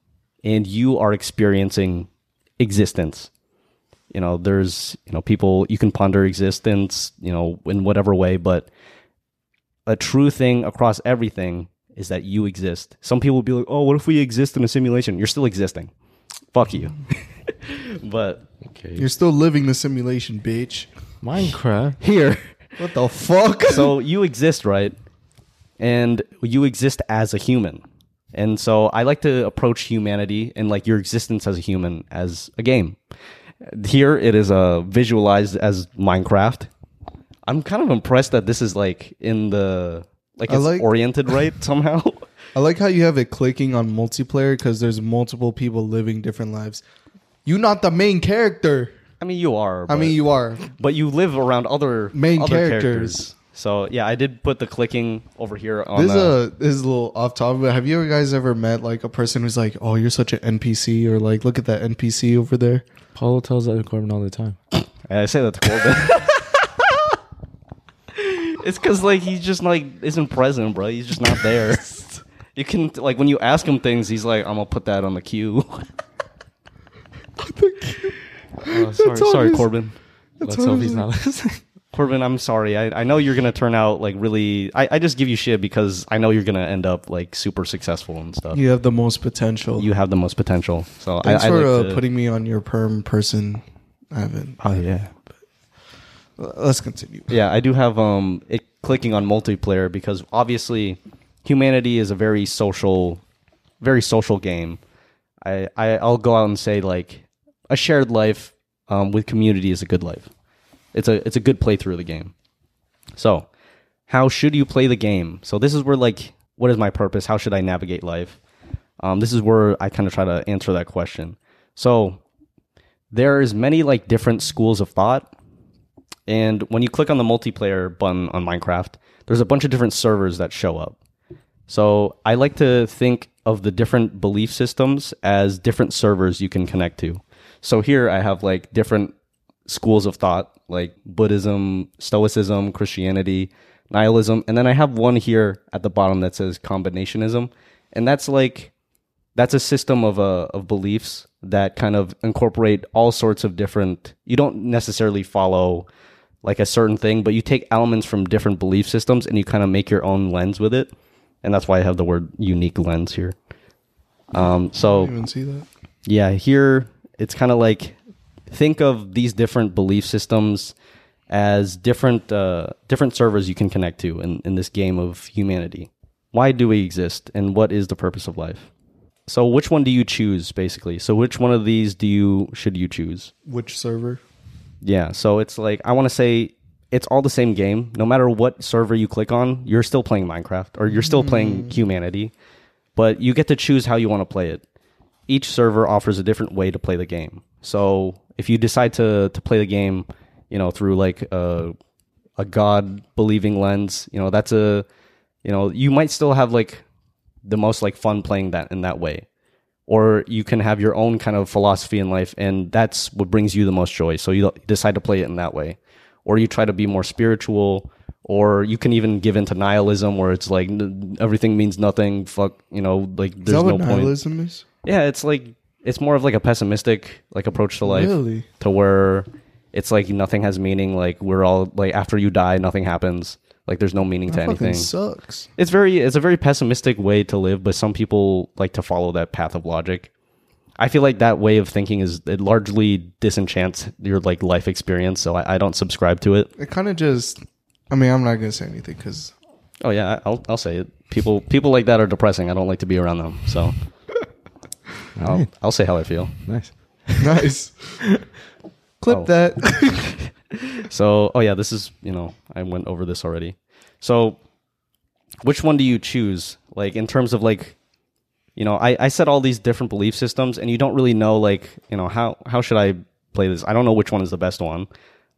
and you are experiencing existence you know there's you know people you can ponder existence you know in whatever way but a true thing across everything is that you exist some people will be like oh what if we exist in a simulation you're still existing fuck you but Okay. you're still living the simulation, bitch. Minecraft. here What the fuck? so you exist right and you exist as a human and so i like to approach humanity and like your existence as a human as a game here it is uh, visualized as minecraft i'm kind of impressed that this is like in the like I it's like- oriented right somehow I like how you have it clicking on multiplayer because there's multiple people living different lives. You not the main character. i mean you are I mean, you are. but you live around other Main other characters. So yeah i did put the clicking over here on This is uh, a this is a little off topic. But have you guys ever met like a person who's like, "Oh, you're such an NPC," or like, "Look at that NPC over there." Paolo tells that to Corbin all the time. I say that to Corbin. it's because like he just like isn't present, bro. He's just not there. You can like when you ask him things, he's like, "I'm gonna put that on the queue." Oh, sorry, sorry, Corbin. Let's hope he's not listening. Corbin, I'm sorry. I, I know you're gonna turn out like really. I, I just give you shit because I know you're gonna end up like super successful and stuff. You have the most potential. You have the most potential. So Thanks I, I for like uh, to- putting me on your perm person. I haven't. Oh yeah. Let's continue. Yeah, I do have um it clicking on multiplayer because obviously humanity is a very social very social game. I, I I'll go out and say like a shared life um, with community is a good life. It's a it's a good playthrough of the game. So, how should you play the game? So this is where like what is my purpose? How should I navigate life? Um, this is where I kind of try to answer that question. So there's many like different schools of thought and when you click on the multiplayer button on Minecraft, there's a bunch of different servers that show up. So I like to think of the different belief systems as different servers you can connect to. So here I have like different schools of thought, like Buddhism, Stoicism, Christianity, nihilism, and then I have one here at the bottom that says combinationism, and that's like that's a system of uh, of beliefs that kind of incorporate all sorts of different. You don't necessarily follow like a certain thing, but you take elements from different belief systems and you kind of make your own lens with it, and that's why I have the word unique lens here. Um, so I even see that. yeah, here it's kind of like think of these different belief systems as different uh, different servers you can connect to in, in this game of humanity. Why do we exist, and what is the purpose of life? So, which one do you choose, basically? So, which one of these do you should you choose? Which server? Yeah, so it's like I want to say it's all the same game. No matter what server you click on, you're still playing Minecraft or you're still playing humanity, but you get to choose how you want to play it. Each server offers a different way to play the game. So if you decide to to play the game, you know, through like a a god believing lens, you know, that's a you know, you might still have like the most like fun playing that in that way. Or you can have your own kind of philosophy in life and that's what brings you the most joy. So you decide to play it in that way. Or you try to be more spiritual or you can even give into nihilism where it's like n- everything means nothing fuck you know like Is there's no what point. nihilism is? yeah it's like it's more of like a pessimistic like approach to life. Really? to where it's like nothing has meaning like we're all like after you die nothing happens. Like there's no meaning to fucking anything. sucks. it's very it's a very pessimistic way to live but some people like to follow that path of logic. I feel like that way of thinking is it largely disenchants your like life experience so i, I don't subscribe to it. It kind of just. I mean, I'm not gonna say anything because oh yeah I- i'll, I'll say it. People people like that are depressing. I don't like to be around them so I'll, Alright. I'll say how i feel Nice. nice. Clip Oh. that. so oh yeah this is you know i went over this already so which one do you choose? Like in terms of like, you know, I I said all these different belief systems, and you don't really know like you know how how should I play this? I don't know which one is the best one.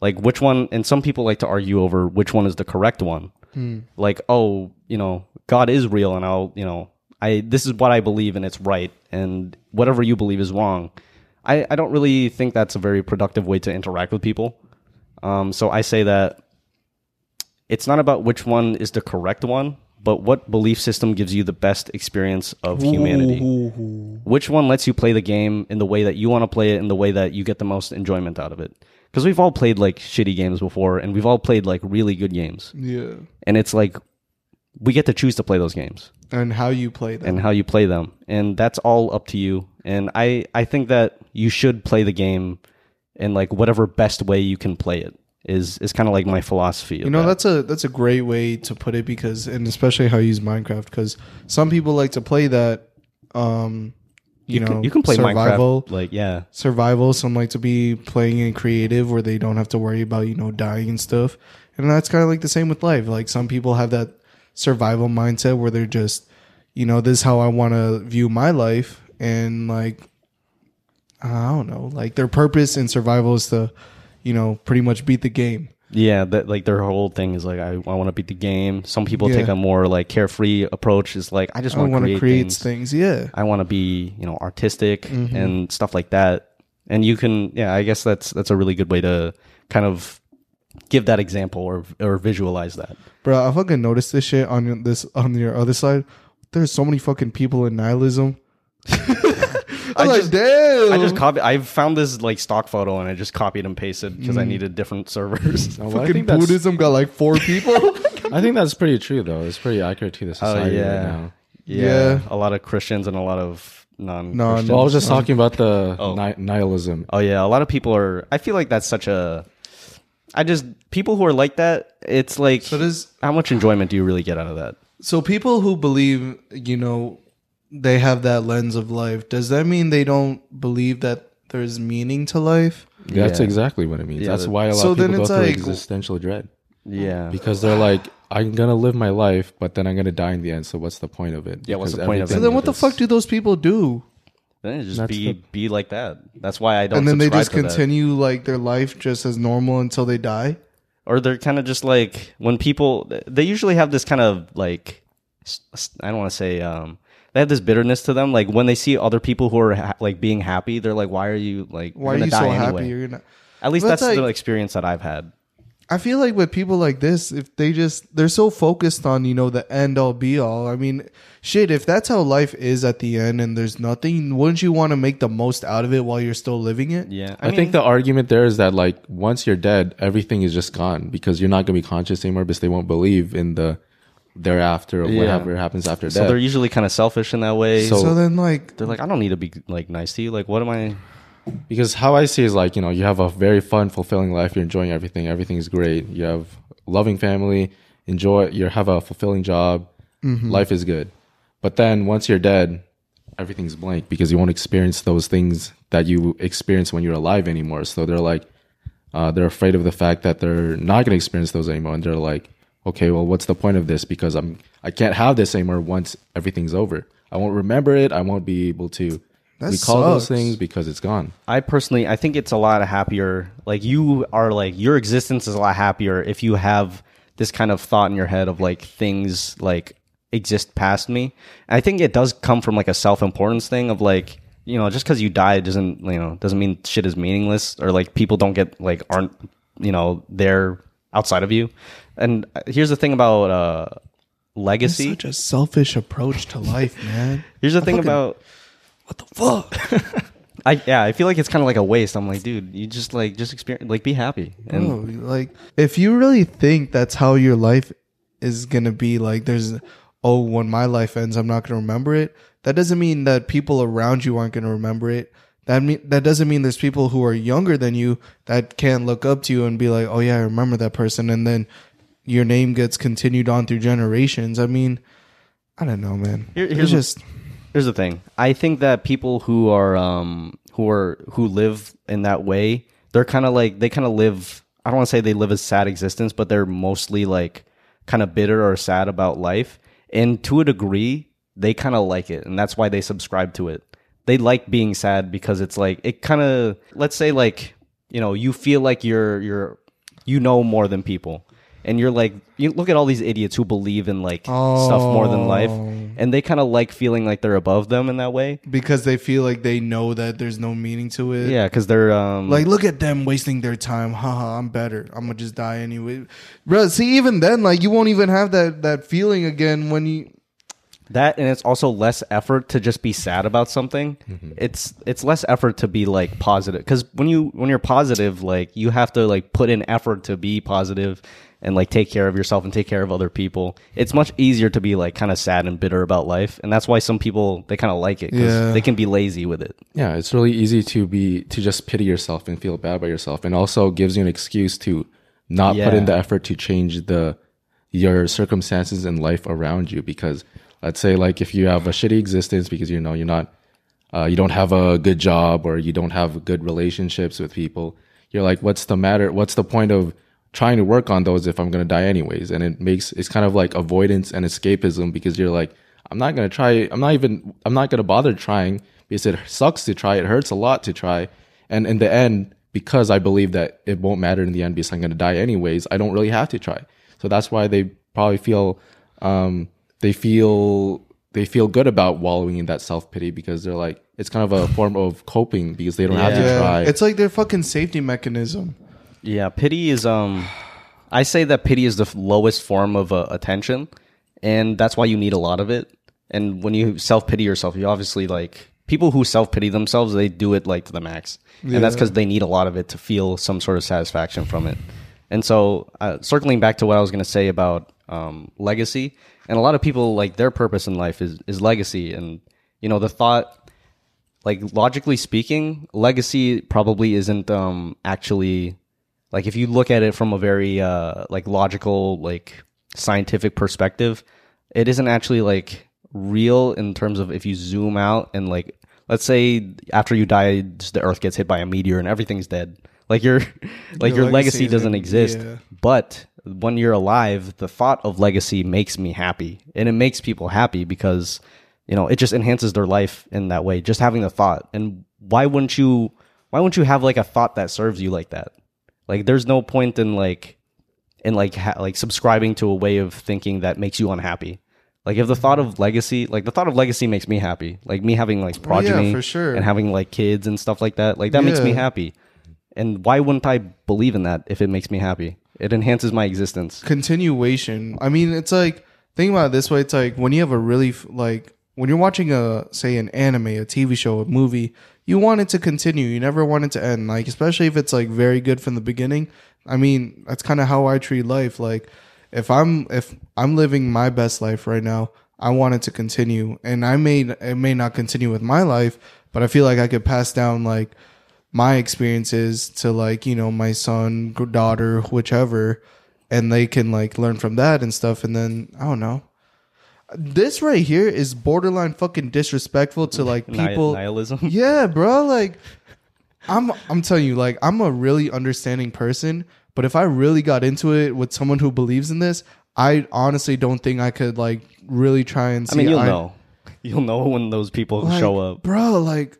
Like which one? And some people like to argue over which one is the correct one. Hmm. Like oh, you know, God is real, and I'll you know I this is what I believe, and it's right, and whatever you believe is wrong. I, I don't really think that's a very productive way to interact with people. Um, so I say that it's not about which one is the correct one, but what belief system gives you the best experience of humanity. Which one lets you play the game in the way that you want to play it, in the way that you get the most enjoyment out of it. Because we've all played like shitty games before, and we've all played like really good games, Yeah. and it's like we get to choose to play those games And how you play them. and how you play them and that's all up to you and i i think that you should play the game in like whatever best way you can play it is is kind of like my philosophy You know, that. that's a that's a great way to put it because, and especially how you use Minecraft because some people like to play that. Um, you, know, can, you can play survival, minecraft like yeah survival. Some like to be playing in creative where they don't have to worry about you know dying and stuff. And that's kind of like the same with life. Like some people have that survival mindset where they're just, you know, this is how I want to view my life, and like, I don't know, like their purpose in survival is to, you know, pretty much beat the game. yeah that like their whole thing is like i, I want to beat the game some people Yeah. take a more like carefree approach is like i just want to create, create things. things. Yeah. i want to be you know artistic Mm-hmm. and stuff like that and you can yeah i guess that's that's a really good way to kind of give that example or or visualize that Bro, I fucking noticed this shit on your- this on your other side. There's so many fucking people in nihilism. I'm I like, just- damn. I just copy. I found this like stock photo and I just copied and pasted because I mm. needed different servers. Oh, no, but fucking Buddhism got like four people. Oh I think that's pretty true though. It's pretty accurate to the oh, society yeah. right now. yeah, Yeah. a lot of Christians and a lot of non. No, Well, I was just talking about the Oh. ni- nihilism. Oh yeah, a lot of people are. I feel like that's such a. I just people who are like that. It's like so does how much enjoyment do you really get out of that? so people who believe, you know, they have that lens of life. Does that mean they don't believe that there's meaning to life? That's Yeah. exactly what it means. Yeah, That's why a lot So of people go through like- existential dread Yeah, because they're like, I'm gonna live my life, but then I'm gonna die in the end. So what's the point of it? Yeah, what's the point of it? So then what the fuck do those people do? Then it just That's be the- be like that. That's why I don't. and then they subscribe just to that. continue like their life just as normal until they die? or they're kind of just like when people they usually have this kind of like s- s- I don't want to say um they have this bitterness to them like when they see other people who are ha- like being happy they're like why are you like Why you're are gonna you so die happy? anyway. You're not at least But that's it's the like- experience that I've had I feel like with people like this, if they just they're so focused on you know the end all be all. I mean, shit. If that's how life is at the end and there's nothing, wouldn't you want to make the most out of it while you're still living it? yeah I, think the argument there is that like once you're dead, everything is just gone because you're not gonna be conscious anymore because they won't believe in the thereafter of Yeah. whatever happens after that. so death. they're usually kind of selfish in that way So- So then, like, they're like I don't need to be like nice to you like what am I because how I see is like you know you have a very fun, fulfilling life. You're enjoying everything. Everything's great. You have loving family. Enjoy. You have a fulfilling job. Life is good. But then once you're dead, everything's blank because you won't experience those things that you experience when you're alive anymore. So they're like, uh, they're afraid of the fact that they're not going to experience those anymore, and they're like, okay, well, what's the point of this? Because I'm I can't have this anymore once everything's over. I won't remember it. I won't be able to That recall those sucks. things because it's gone. I personally, I think it's a lot happier. Like you are like your existence is a lot happier if you have this kind of thought in your head of like things like exist past me. And I think it does come from like a self importance thing of like you know just because you die doesn't you know doesn't mean shit is meaningless or like people don't get like aren't you know there outside of you. And uh, here's the thing about uh legacy. such a selfish approach to life, man. here's the thing fucking- about What the fuck? I yeah I feel like it's kind of like a waste. I'm like dude, you just like just experience like be happy and. Bro, like, if you really think that's how your life is gonna be, like, there's, oh, when my life ends, I'm not gonna remember it. That doesn't mean that people around you aren't gonna remember it. That mean that doesn't mean there's people who are younger than you that can't look up to you and be like, oh yeah, I remember that person, and then your name gets continued on through generations. I mean, I don't know, man. Here- it's here's- just Here's the thing. I think that people who are um who are who live in that way, they're kind of like they kind of live I don't want to say they live a sad existence, but they're mostly like kind of bitter or sad about life. And to a degree, they kind of like it. And that's why they subscribe to it. They like being sad because it's like, it kind of, let's say like, you know, you feel like you're, you're, you know more than people. And you're like, you look at all these idiots who believe in like stuff more than life. Oh. And they kind of like feeling like they're above them in that way. because they feel like they know that there's no meaning to it. Yeah. Cause they're, um, Like, look at them wasting their time. Haha, I'm better. I'm gonna just die anyway. Bro, see, even then, like, you won't even have that that feeling again when you. that and it's also less effort to just be sad about something it's it's less effort to be like positive because when you when you're positive like you have to like put in effort to be positive and like take care of yourself and take care of other people it's much easier to be like kind of sad and bitter about life and that's why some people they kind of like it because Yeah. they can be lazy with it Yeah, it's really easy to be to just pity yourself and feel bad about yourself, and also gives you an excuse to not put in the effort to change the your circumstances in life around you. Because let's say like if you have a shitty existence because you know you're not uh, you don't have a good job or you don't have good relationships with people, you're like, what's the matter? What's the point of trying to work on those if I'm gonna die anyways? And it makes it's kind of like avoidance and escapism because you're like, I'm not gonna try. I'm not even. I'm not gonna bother trying because it sucks to try. It hurts a lot to try, and in the end, because I believe that it won't matter in the end because I'm gonna die anyways, I don't really have to try. So that's why they probably feel um, they feel they feel good about wallowing in that self pity because they're like it's kind of a form of coping because they don't have to try. It's like their fucking safety mechanism. Yeah, pity is um I say that pity is the lowest form of uh, attention and that's why you need a lot of it. And when you self-pity yourself, you obviously like people who self-pity themselves, they do it like to the max. And that's cuz they need a lot of it to feel some sort of satisfaction from it. And so, uh, circling back to what I was going to say about um, legacy, and a lot of people like their purpose in life is is legacy and you know, the thought like logically speaking, legacy probably isn't um actually like if you look at it from a very uh like logical like scientific perspective, it isn't actually like real in terms of if you zoom out and like let's say after you die the earth gets hit by a meteor and everything's dead. Like your like Your your, legacy legacy doesn't exist. yeah. But when you're alive, the thought of legacy makes me happy. And it makes people happy because, you know, it just enhances their life in that way. Just having the thought. And why wouldn't you why wouldn't you have like a thought that serves you like that? Like there's no point in like in like ha- like subscribing to a way of thinking that makes you unhappy. Like if the thought of legacy, like the thought of legacy makes me happy. Like me having like Well, yeah, progeny for sure. and having like kids and stuff like that. Like that makes me happy. And why wouldn't I believe in that if it makes me happy? It enhances my existence. continuation. I mean, it's like think about it this way. It's like when you have a really like when you're watching a say an anime, a TV show, a movie, you want it to continue. You never want it to end. Like especially if it's like very good from the beginning. I mean, that's kind of how I treat life. Like if I'm if I'm living my best life right now, I want it to continue. And I may it may not continue with my life, but I feel like I could pass down like my experiences to like you know my son daughter whichever and they can like learn from that and stuff and then i don't know this right here is borderline fucking disrespectful to like Ni- people nihilism. yeah bro like i'm i'm telling you like i'm a really understanding person but if i really got into it with someone who believes in this i honestly don't think i could like really try and See I mean, you'll eye- know. You'll know when those people like, show up. bro. Like,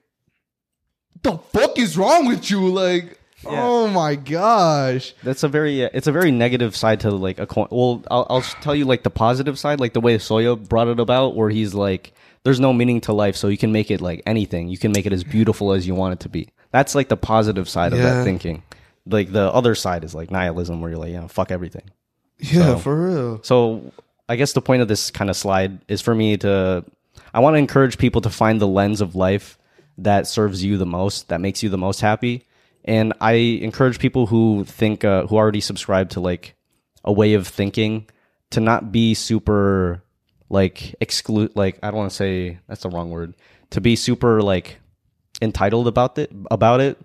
the fuck is wrong with you? Like, oh my gosh, That's a very uh, it's a very negative side to like a coin. Well, I'll I'll tell you like the positive side, like the way Soya brought it about, where he's like, "There's no meaning to life, so you can make it like anything. You can make it as beautiful as you want it to be." That's like the positive side of Yeah. that thinking. Like the other side is like nihilism, where you're like, "Yeah, fuck everything." yeah, So- for real. So I guess the point of this kind of slide is for me to I want to encourage people to find the lens of life that serves you the most, that makes you the most happy. And I encourage people who think uh, who already subscribe to like a way of thinking to not be super like exclude like I don't want to say that's the wrong word to be super like entitled about it about it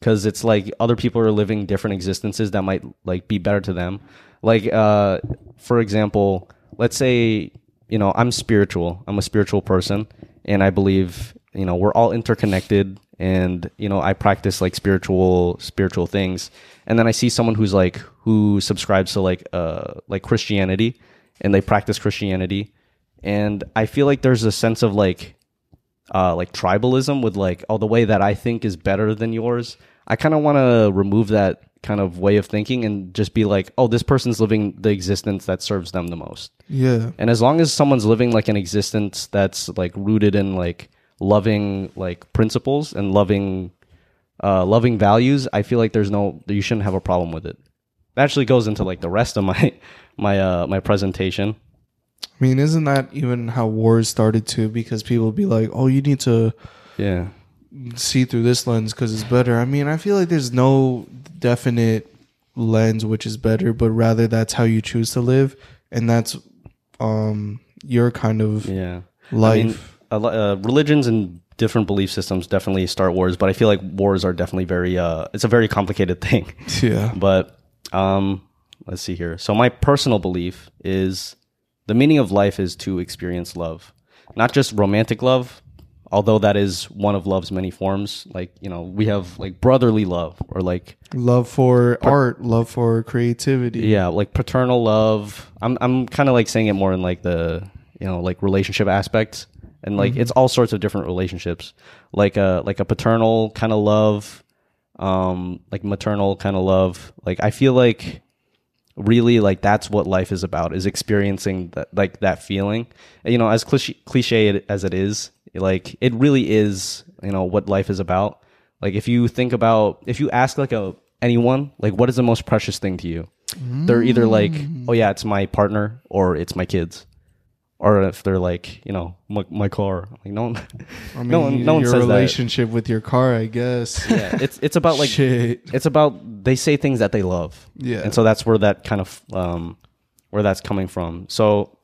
because it's like other people are living different existences that might like be better to them. Like uh for example let's say you know i'm spiritual. I'm a spiritual person and i believe you know we're all interconnected and you know I practice like spiritual spiritual things, and then I see someone who's like who subscribes to like uh like Christianity, and they practice Christianity, and I feel like there's a sense of like uh, like tribalism with like oh the way that I think is better than yours. I kind of want to remove that kind of way of thinking and just be like oh this person's living the existence that serves them the most. Yeah. And as long as someone's living like an existence that's like rooted in like loving like principles and loving uh loving values, I feel like there's no you shouldn't have a problem with it. That actually goes into like the rest of my my uh my presentation. I mean, isn't that even how wars started too? Because people be like, "Oh, you need to Yeah. see through this lens because it's better." I mean, I feel like there's no definite lens which is better, but rather that's how you choose to live, and that's um your kind of Yeah. life. I mean, uh, religions and different belief systems definitely start wars, but I feel like wars are definitely very uh it's a very complicated thing. yeah. But um, let's see here. So my personal belief is the meaning of life is to experience love, not just romantic love, although that is one of love's many forms. Like you know, we have like brotherly love or like Love for art, love for creativity. yeah, like paternal love. I'm I'm kind of like saying it more in like the you know like relationship aspects, and like it's all sorts of different relationships, like a like a paternal kind of love, um, like maternal kind of love. Like I feel like really like that's what life is about is experiencing that like that feeling. And, you know, as cliche, cliche as it is, like it really is you know what life is about. Like if you think about if you ask like a anyone like what is the most precious thing to you they're either like oh yeah it's my partner or it's my kids or if they're like you know my, my car like no one I mean, no one no one your says that relationship with your car, I guess. yeah it's it's about like Shit. it's about they say things that they love Yeah. and so that's where that kind of um where that's coming from so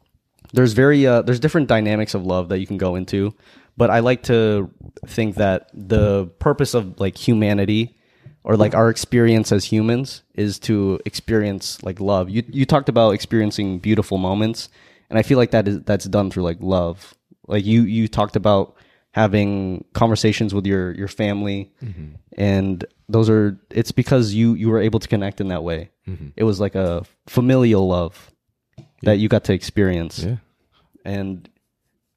there's very uh there's different dynamics of love that you can go into but i like to think that the purpose of like humanity or like our experience as humans is to experience like love you you talked about experiencing beautiful moments and i feel like that is that's done through like love. Like you you talked about having conversations with your your family. Mm-hmm. And those are it's because you you were able to connect in that way. Mm-hmm. It was like a familial love that you got to experience. Yeah. and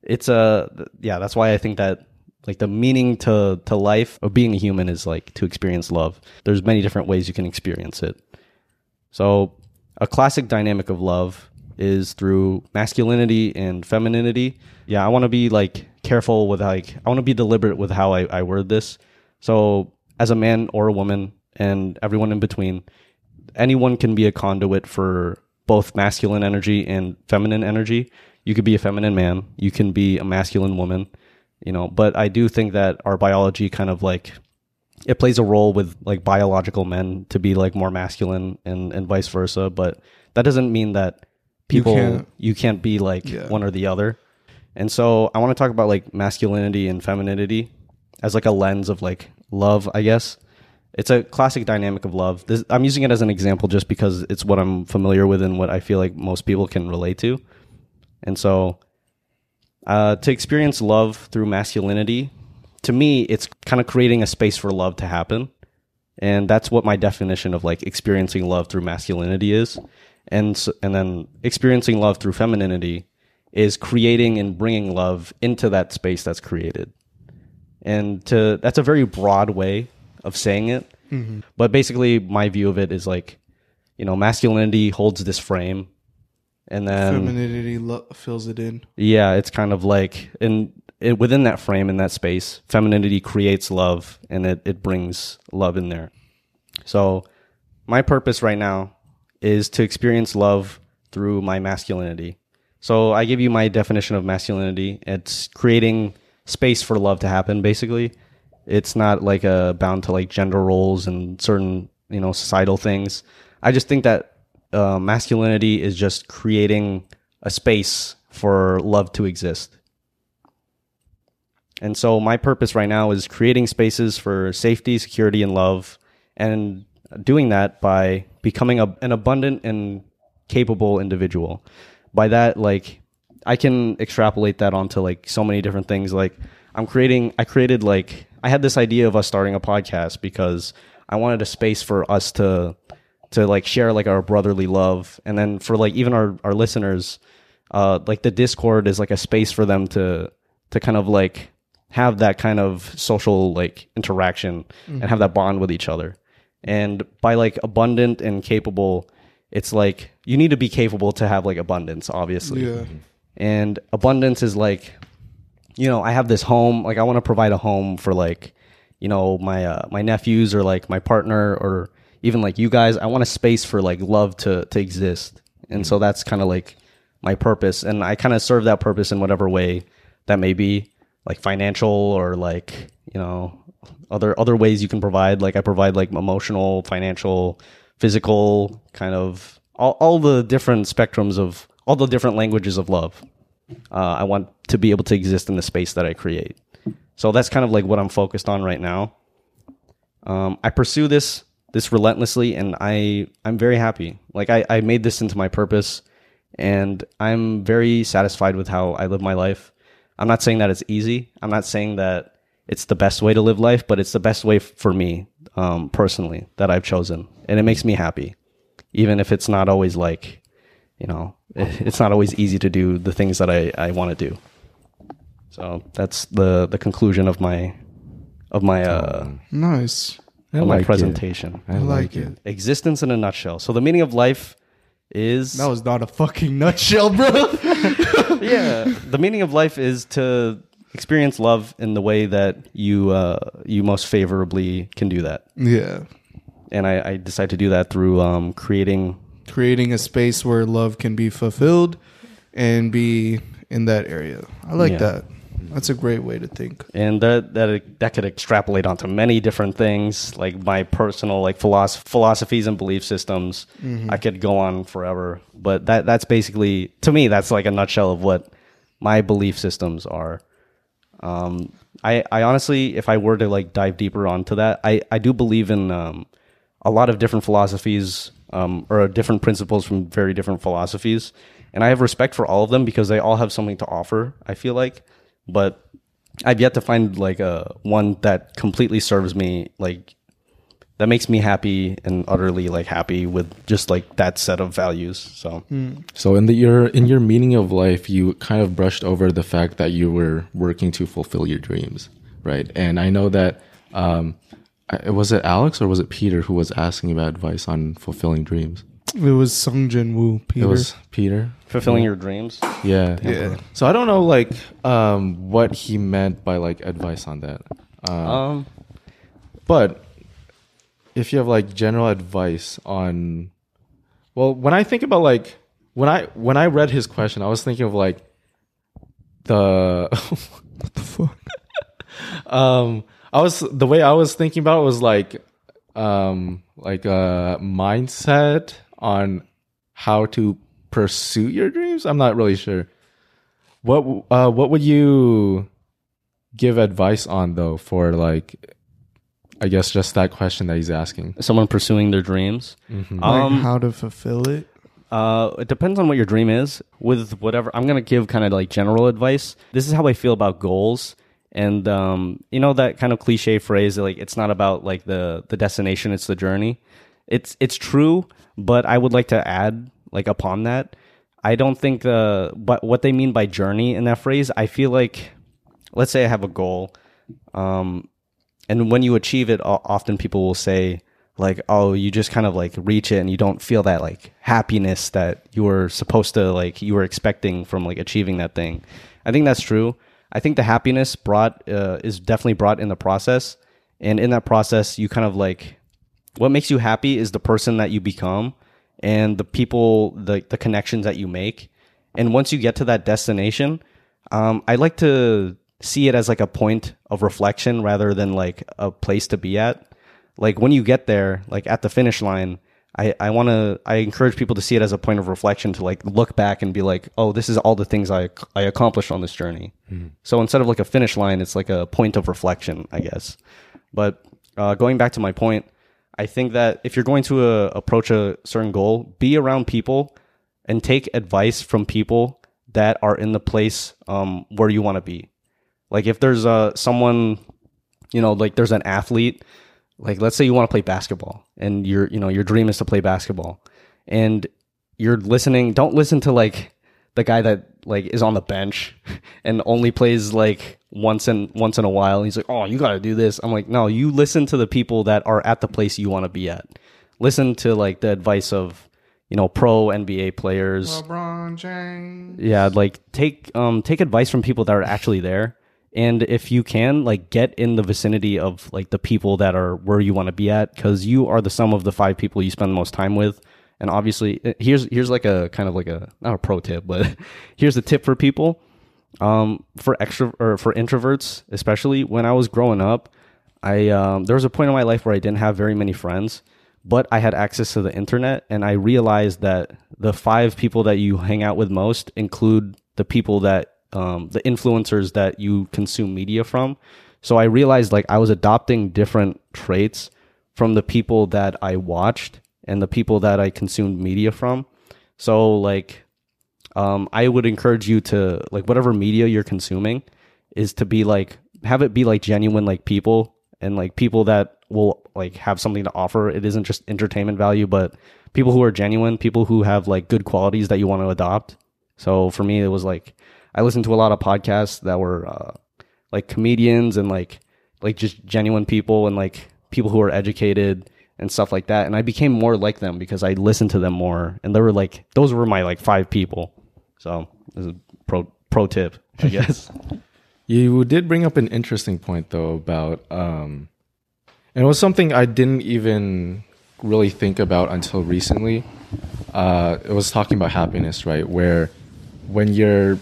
it's a yeah that's why i think that like the meaning to to life of being a human is like to experience love. There's many different ways you can experience it. So a classic dynamic of love is through masculinity and femininity yeah i want to be like careful with like i want to be deliberate with how I, I word this so as a man or a woman and everyone in between anyone can be a conduit for both masculine energy and feminine energy. You could be a feminine man, you can be a masculine woman, you know, but I do think that our biology kind of like it plays a role with like biological men to be like more masculine and and vice versa, but that doesn't mean that You people can't- you can't be like Yeah. one or the other. And so I want to talk about like masculinity and femininity as like a lens of like love, I guess. It's a classic dynamic of love. This, I'm using it as an example just because it's what I'm familiar with and what I feel like most people can relate to. And so uh, to experience love through masculinity, to me, it's kind of creating a space for love to happen. And that's what my definition of like experiencing love through masculinity is. And, and then experiencing love through femininity is creating and bringing love into that space that's created. And to that's a very broad way of saying it. Mm-hmm. But basically, my view of it is like, you know, masculinity holds this frame, and then Femininity lo- fills it in. yeah, it's kind of like in it, within that frame in that space, femininity creates love, and it it brings love in there. So, my purpose right now is to experience love through my masculinity. So, I give you my definition of masculinity. It's creating space for love to happen. Basically, it's not like a bound to like gender roles and certain you know societal things. I just think that uh, masculinity is just creating a space for love to exist. And so my purpose right now is creating spaces for safety, security, and love, and doing that by becoming a, an abundant and capable individual. By that, like, I can extrapolate that onto like so many different things. Like, I'm creating. I created like I had this idea of us starting a podcast because I wanted a space for us to to like share like our brotherly love, and then for like even our our listeners, uh, like the Discord is like a space for them to to kind of like have that kind of social like interaction and have that bond with each other. And by like abundant and capable, it's like you need to be capable to have like abundance, obviously. Yeah. And abundance is like, you know, I have this home, like I want to provide a home for like, you know, my uh, my nephews or like my partner or even like you guys. I want a space for like love to to exist. And so that's kind of like my purpose and I kind of serve that purpose in whatever way that may be, like financial or like, you know, other other ways you can provide like I provide like emotional, financial, physical kind of all, all the different spectrums of all the different languages of love. Uh, I want to be able to exist in the space that I create. So that's kind of like what I'm focused on right now. Um, I pursue this this relentlessly, and I I'm very happy. Like I, I made this into my purpose, and I'm very satisfied with how I live my life. I'm not saying that it's easy. I'm not saying that it's the best way to live life, but it's the best way f- for me um, personally that I've chosen, and it makes me happy, even if it's not always like, you know, it's not always easy to do the things that I, I want to do. So that's the the conclusion of my of my uh, Nice. I of my like it. presentation. I, I like like it. Existence in a nutshell. So the meaning of life is That was not a fucking nutshell, bro. yeah. The meaning of life is to experience love in the way that you uh, you most favorably can do that. yeah. And I, I decided to do that through um, creating. Creating a space where love can be fulfilled and be in that area. I like Yeah. that. That's a great way to think. And that that that could extrapolate onto many different things, like my personal like philosoph- philosophies and belief systems. I could go on forever, but that that's basically to me that's like a nutshell of what my belief systems are. Um, I I honestly, if I were to like dive deeper onto that, I I do believe in um, a lot of different philosophies um, or different principles from very different philosophies, and I have respect for all of them because they all have something to offer. I feel like, but I've yet to find like a one that completely serves me like that makes me happy and utterly like happy with just like that set of values. So So in the your in your meaning of life, you kind of brushed over the fact that you were working to fulfill your dreams, right? And I know that um, I- was it Alex or was it Peter who was asking about advice on fulfilling dreams? It was Sung Jin Woo, Peter. It was Peter. fulfilling your dreams. Yeah. Yeah. So I don't know like um, what he meant by like advice on that. Um, Um, But if you have like general advice on well, when I think about like when I when I read his question, I was thinking of like the what the fuck? um I was the way I was thinking about it was like um like a mindset on how to pursue your dreams. I'm not really sure. What uh what would you give advice on though for like I guess just that question that he's asking. someone pursuing their dreams. like Um, how to fulfill it. Uh, it depends on what your dream is. With whatever, I'm gonna give kind of like general advice. This is how I feel about goals, and um, you know that kind of cliche phrase, like it's not about like the the destination, it's the journey. It's it's true, but I would like to add like upon that. I don't think uh, but what they mean by journey in that phrase. I feel like, let's say I have a goal, um, and when you achieve it often people will say like oh you just kind of like reach it and you don't feel that like happiness that you were supposed to like you were expecting from like achieving that thing. I think that's true. I think the happiness brought uh, is definitely brought in the process. And in that process you kind of like what makes you happy is the person that you become and the people the, the connections that you make. And once you get to that destination um, i like to see it as like a point of reflection rather than like a place to be at. Like when you get there like at the finish line i i want to i encourage people to see it as a point of reflection to like look back and be like oh this is all the things i i accomplished on this journey. So instead of like a finish line it's like a point of reflection i guess. But uh, going back to my point i think that if you're going to uh, approach a certain goal be around people and take advice from people that are in the place um, where you want to be Like if there's uh someone, you know, like there's an athlete, like let's say you want to play basketball and your you know your dream is to play basketball, and you're listening. Don't listen to like the guy that like is on the bench and only plays like once in once in a while. He's like, "Oh, you got to do this." I'm like, "No, you listen to the people that are at the place you want to be at. Listen to like the advice of, you know, pro NBA players. LeBron James. Yeah, like take um take advice from people that are actually there. And if you can, like get in the vicinity of like the people that are where you want to be at cuz you are the sum of the five people you spend the most time with. And obviously, uh, here's here's like a kind of like a not a pro tip, but here's a tip for people. Um, for extra or for introverts, especially when I was growing up, I um, there was a point in my life where I didn't have very many friends, but I had access to the internet, and I realized that the five people that you hang out with most include the people that um, the influencers that you consume media from. So I realized like I was adopting different traits from the people that I watched and the people that I consumed media from. So like um, I would encourage you to like whatever media you're consuming is to be like have it be like genuine like people and like people that will like have something to offer. It isn't just entertainment value, but people who are genuine, people who have like good qualities that you want to adopt. So for me, it was like I listened to a lot of podcasts that were uh, like comedians and like like just genuine people and like people who are educated and stuff like that. And I became more like them because I listened to them more. And they were like those were my like five people. So this is a pro pro tip, I guess. You did bring up an interesting point though about um and it was something I didn't even really think about until recently. Uh it was talking about happiness, right? Where when you're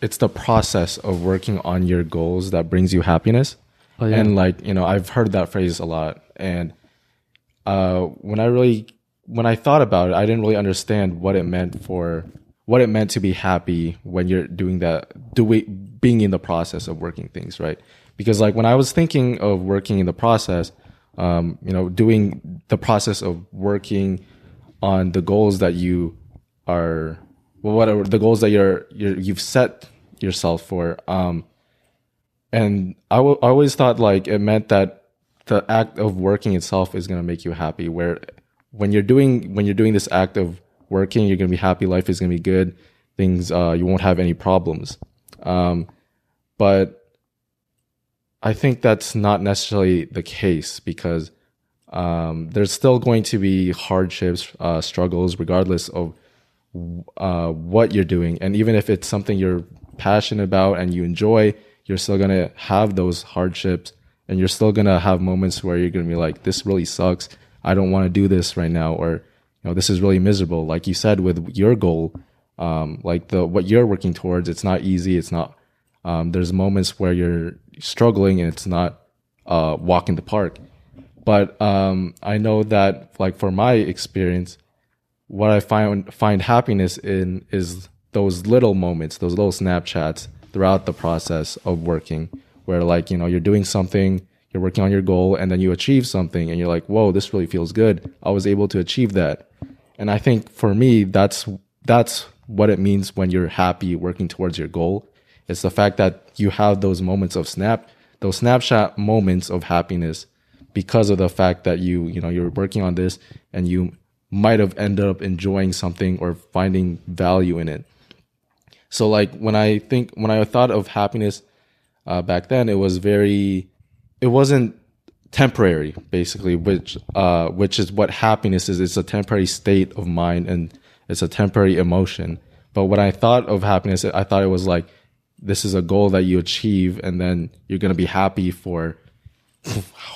it's the process of working on your goals that brings you happiness. Oh, yeah. And like, you know, I've heard that phrase a lot and uh when I really when I thought about it, I didn't really understand what it meant for what it meant to be happy when you're doing that doing being in the process of working things right because like when i was thinking of working in the process um, you know doing the process of working on the goals that you are well are the goals that you're, you're you've set yourself for? Um and I w- I always thought like it meant that the act of working itself is going to make you happy where when you're doing when you're doing this act of working you're going to be happy life is going to be good things uh, you won't have any problems. Um, but i think that's not necessarily the case because um, there's still going to be hardships uh, struggles regardless of uh, what you're doing. And even if it's something you're passionate about and you enjoy you're still going to have those hardships. And you're still going to have moments where you're going to be like this really sucks. I don't want to do this right now or you know this is really miserable. Like you said with your goal um, like the what you're working towards it's not easy. It's not um, there's moments where you're struggling and it's not uh, walk in the park. But um, i know that like for my experience what i find find happiness in is those little moments those little Snapchats throughout the process of working where like you know you're doing something you're working on your goal and then you achieve something and you're like whoa this really feels good. I was able to achieve that. And i think for me that's that's what it means when you're happy working towards your goal. It's the fact that you have those moments of snap those snapshot moments of happiness because of the fact that you you know you're working on this and you might have ended up enjoying something or finding value in it. So like when i think when i thought of happiness uh, back then it was very it wasn't temporary basically which uh which is what happiness is. It's a temporary state of mind and it's a temporary emotion. But when i thought of happiness i thought it was like this is a goal that you achieve and then you're to be happy for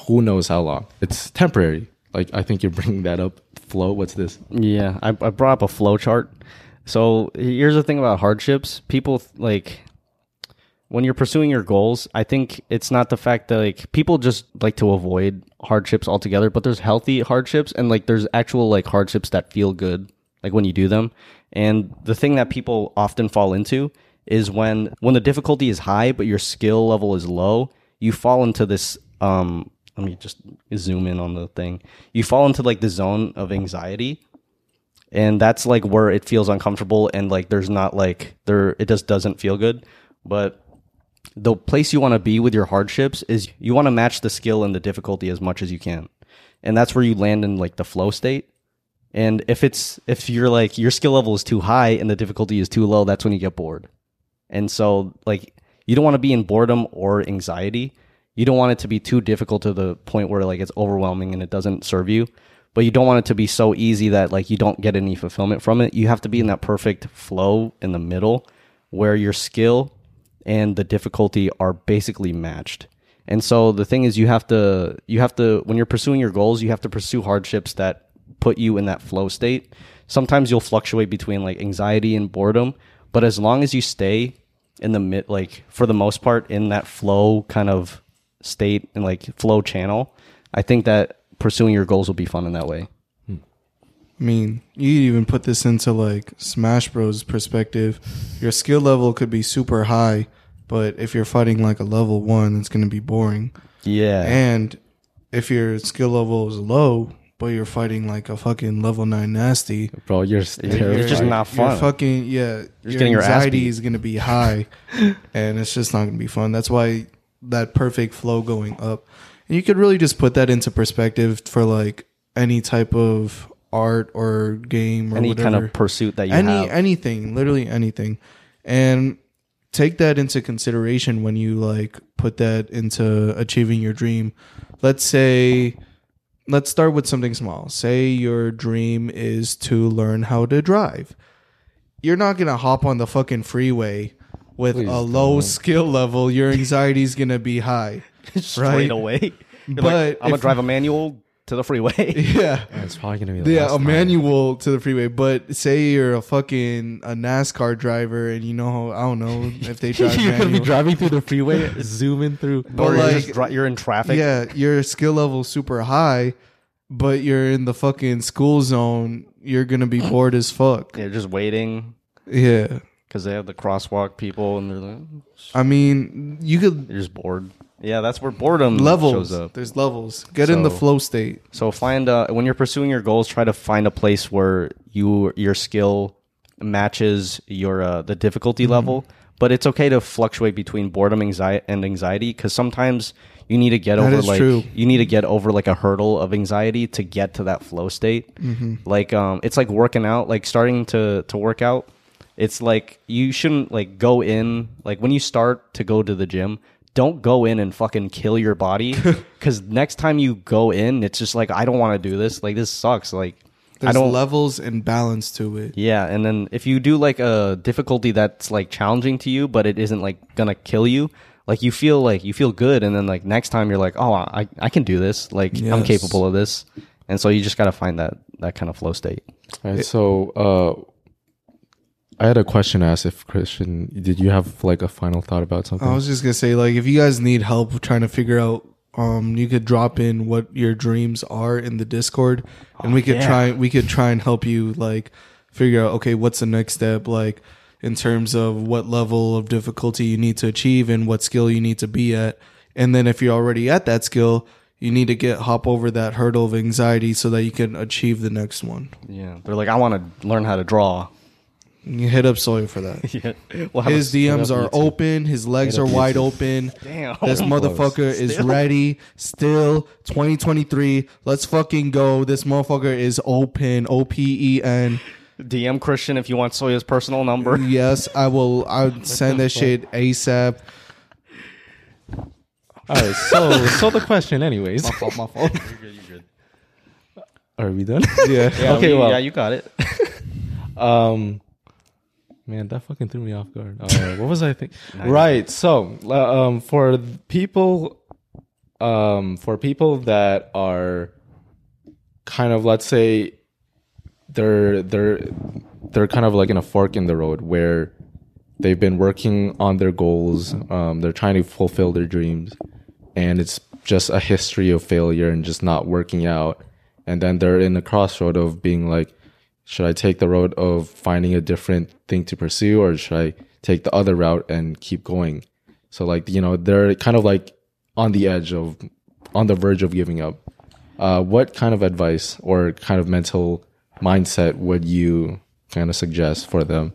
who knows how long. It's temporary. Like i think you're bringing that up flow what's this Yeah, I, I brought up a flow chart. So here's the thing about hardships. People like when you're pursuing your goals. I think it's not the fact that like people just like to avoid hardships altogether, but there's healthy hardships and like there's actual like hardships that feel good, like when you do them. And the thing that people often fall into is when when the difficulty is high but your skill level is low, you fall into this um let me just zoom in on the thing. You fall into like the zone of anxiety and that's like where it feels uncomfortable and like there's not like there it just doesn't feel good but the place you want to be with your hardships is you want to match the skill and the difficulty as much as you can. And that's where you land in like the flow state. And if it's if you're like your skill level is too high and the difficulty is too low, that's when you get bored. And so like you don't want to be in boredom or anxiety. You don't want it to be too difficult to the point where like it's overwhelming and it doesn't serve you. But you don't want it to be so easy that like you don't get any fulfillment from it. You have to be in that perfect flow in the middle where your skill and the difficulty are basically matched. And so the thing is you have to you have to when you're pursuing your goals, you have to pursue hardships that put you in that flow state. Sometimes you'll fluctuate between like anxiety and boredom, but as long as you stay in the mid like for the most part in that flow kind of state and like flow channel, I think that pursuing your goals will be fun in that way. I mean, you even put this into like Smash Bros. perspective. Your skill level could be super high, but if you're fighting like a level one, it's going to be boring. Yeah. And if your skill level is low, but you're fighting like a fucking level nine nasty, Bro, you're, it's terrified. just not fun. fucking yeah, your getting your anxiety is gonna be high, and it's just not gonna be fun. That's why that perfect flow going up, and you could really just put that into perspective for like any type of art or game or Any whatever. kind of pursuit that you any have. anything, literally anything, and take that into consideration when you like put that into achieving your dream. Let's say let's start with something small. Say your dream is to learn how to drive. You're not going to hop on the fucking freeway with Please a low don't. skill level. Your anxiety is going to be high. straight right? away. You're But like, I'm gonna drive a manual to the freeway. Yeah. Yeah, it's probably gonna be the Yeah, a time. manual to the freeway. But say you're a fucking a NASCAR driver and you know I don't know if they drive You're gonna be driving through the freeway, zooming through. But or you're, like- just you're in traffic. Yeah, your skill level super high, but you're in the fucking school zone. You're gonna be bored as fuck. You're just waiting Yeah, because they have the crosswalk people and they're like, I mean, you could you're just bored. Yeah, that's where boredom levels. shows up. There's levels. Get in the So- flow state. So find uh, when you're pursuing your goals, try to find a place where you your skill matches your uh, the difficulty Mm-hmm. level. But it's okay to fluctuate between boredom anxiety and anxiety because sometimes you need to get over is like true. you need to get over like a hurdle of anxiety to get to that flow state. Mm-hmm. Like um, it's like working out, like starting to to work out. It's like you shouldn't like go in like when you start to go to the gym. Don't go in and fucking kill your body because next time you go in, it's just like I don't want to do this. Like this sucks. Like There's I don't. levels and balance to it. yeah, and then if you do like a difficulty that's like challenging to you, but it isn't like gonna kill you, like you feel like you feel good, and then like next time you're like, oh, I I can do this. Like I'm capable of this, and so you just gotta find that that kind of flow state. All right, so uh, I had a question asked. If Christian, did you have like a final thought about something? I was just gonna say, like, if you guys need help trying to figure out, um, you could drop in what your dreams are in the Discord, and we could yeah. try. We could try and help you, like, figure out, okay, what's the next step, like, in terms of what level of difficulty you need to achieve and what skill you need to be at, and then if you're already at that skill, you need to get hop over that hurdle of anxiety so that you can achieve the next one. Yeah, they're like, I want to learn how to draw. You hit up Sawyer for that. yeah, we'll have His a- DMs up are open. His legs are wide open. Damn. This motherfucker is ready. Still 2023. Let's fucking go. This motherfucker is open. O P E N. DM Christian if you want Soya's personal number. Yes, I will. I'll send that shit ASAP. All right, so so the question, anyways, My fault. My fault. are we done? Yeah. Yeah, Okay, we- well- yeah, you got it. Um, man, that fucking threw me off guard. Uh, what was I thinking? right. So, uh, um, for people, um, for people that are kind of, let's say, they're they're they're kind of like in a fork in the road where they've been working on their goals. Um, they're trying to fulfill their dreams, and it's just a history of failure and just not working out. And then they're in a crossroad of being like, should I take the road of finding a different thing to pursue, or should I take the other route and keep going? So like you know they're kind of like on the edge of, on the verge of giving up. Uh, what kind of advice or kind of mental mindset would you kind of suggest for them?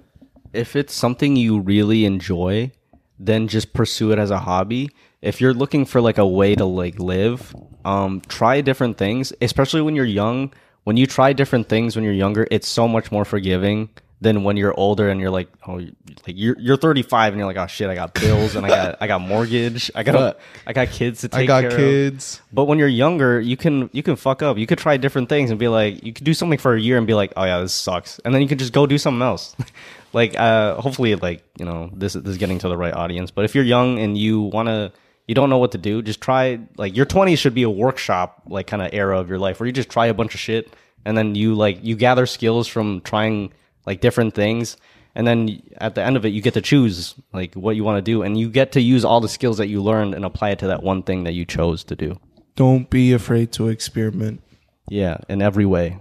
if it's something you really enjoy, then just pursue it as a hobby. If you're looking for like a way to like live, um, try different things, especially when you're young. When you try different things when you're younger, it's so much more forgiving than when you're older and you're like, oh, like you're you're 35 and you're like, oh shit, I got bills and I got I got mortgage, I got. I got kids to take I got care of. kids. But when you're younger, you can you can fuck up. You could try different things and be like, you could do something for a year and be like, oh yeah, this sucks, and then you can just go do something else. like, uh, hopefully, like you know, this this is getting to the right audience. But if you're young and you wanna, you don't know what to do, just try. Like your 20s should be a workshop like kind of era of your life where you just try a bunch of shit and then you like you gather skills from trying like different things. And then at the end of it, you get to choose like what you want to do, and you get to use all the skills that you learned and apply it to that one thing that you chose to do. Don't be afraid to experiment. Yeah, in every way.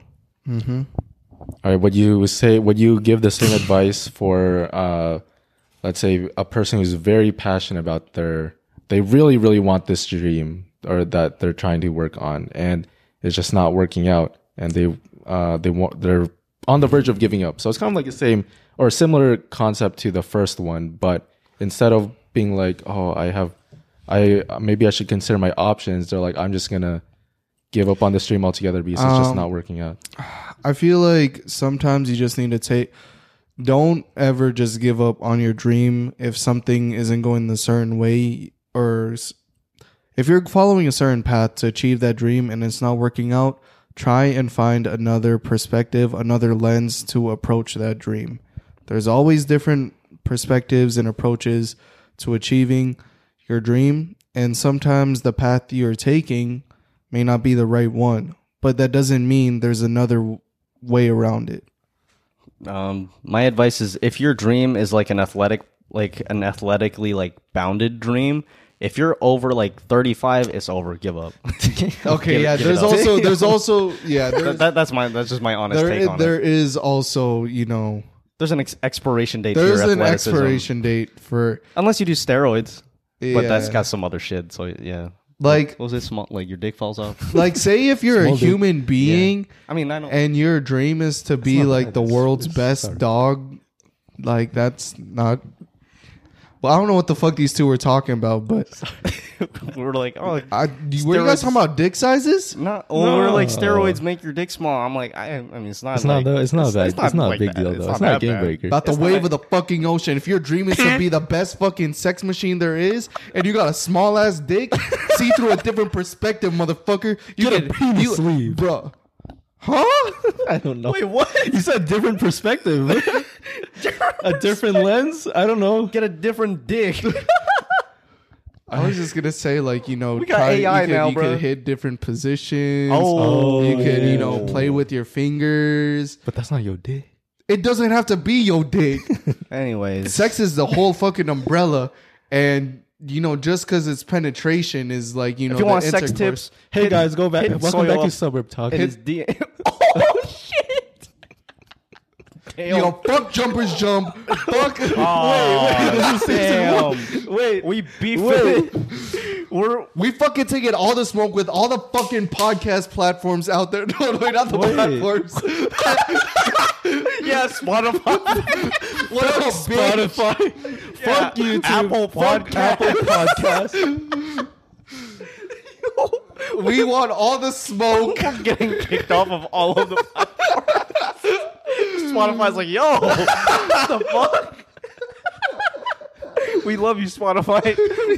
All right, would you say would you give the same advice for uh let's say a person who's very passionate about their they really really want this dream or that they're trying to work on and it's just not working out and they uh they want they're on the verge of giving up. So it's kind of like the same or a similar concept to the first one, but instead of being like, "Oh, I have I maybe I should consider my options," they're like, "I'm just going to give up on this dream altogether because it's just Um, not working out." I feel like sometimes you just need to take. Don't ever just give up on your dream if something isn't going the certain way, or if you're following a certain path to achieve that dream and it's not working out. Try and find another perspective, another lens to approach that dream. There's always different perspectives and approaches to achieving your dream, and sometimes the path you're taking may not be the right one, but that doesn't mean there's another way around it. Um, my advice is if your dream is like an athletic, like an athletically like bounded dream, if you're over like 35, it's over. Give up. Okay, Give- yeah. give there's also there's also yeah there's, that- that's my that's just my honest there take is, on there it. is also you know There's an ex- expiration date. there's to your an expiration date for unless you do steroids, but that's got some other shit. So yeah, like what was it small? Like your dick falls off. like say if you're a Small dick. human being I mean, I don't. and your dream is to be like bad. the It's- world's it's- best sorry. dog, like that's not. Well, I don't know what the fuck these two were talking about, but we're like, oh, I, were you guys Steroids- talking about dick sizes? not. Well, we're like No. steroids make your dick small. I'm like, I, I mean, it's not. It's not like, though. It's not bad. It's not, like a big that. deal though. It's, not, a that game bad. breaker. About the It's wave not- of the fucking ocean. If your dream is to be the best fucking sex machine there is, and you got a small ass dick, see through a different perspective, motherfucker. You Get a can, penis you, sleeve. bro. Huh? I don't know. Wait, what? You said different perspective. A different lens. I don't know. Get a different dick. I was just gonna say, like you know, We got AI you could, now, you bro. could hit different positions. Oh, you could you know play with your fingers. But that's not your dick. It doesn't have to be your dick. Anyways, Sex is the whole fucking umbrella, and you know just because it's penetration is like you know if you the want sex intercourse. tips, Hey hit- guys, go back. hit Welcome soil back to up Suburb Talk. in his D- oh shit! Yo, fuck jumpers jump. fuck. Oh, damn. Wait, We beef Wait. it. We're We fucking taking all the smoke with all the fucking podcast platforms out there. No, no, not the Wait. platforms. yeah, Spotify. what up, bitch? Spotify. Yeah, Fuck YouTube. Apple Podcast. Apple Podcast. We want all the smoke. We're getting kicked off of all of the platforms. Spotify's like, yo, what the fuck? we love you, Spotify.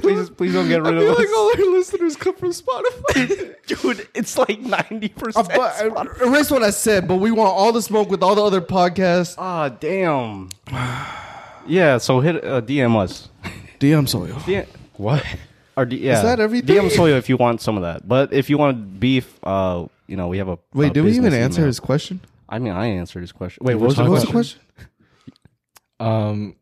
Please, please don't get rid I feel of like us, all our listeners come from Spotify. dude. It's like ninety Uh, percent. but, uh, erase what I said, but we want all the smoke with all the other podcasts. Ah, damn. Yeah, so hit uh, DM us. DM Soil. DM, What? Or D, yeah, that everything? DM Soyo if you want some of that. But if you want beef, uh, you know, we have a. Wait, a did we even business answer email. his question? I mean, I answered his question. Wait, What what was was the What was the question? question? Um,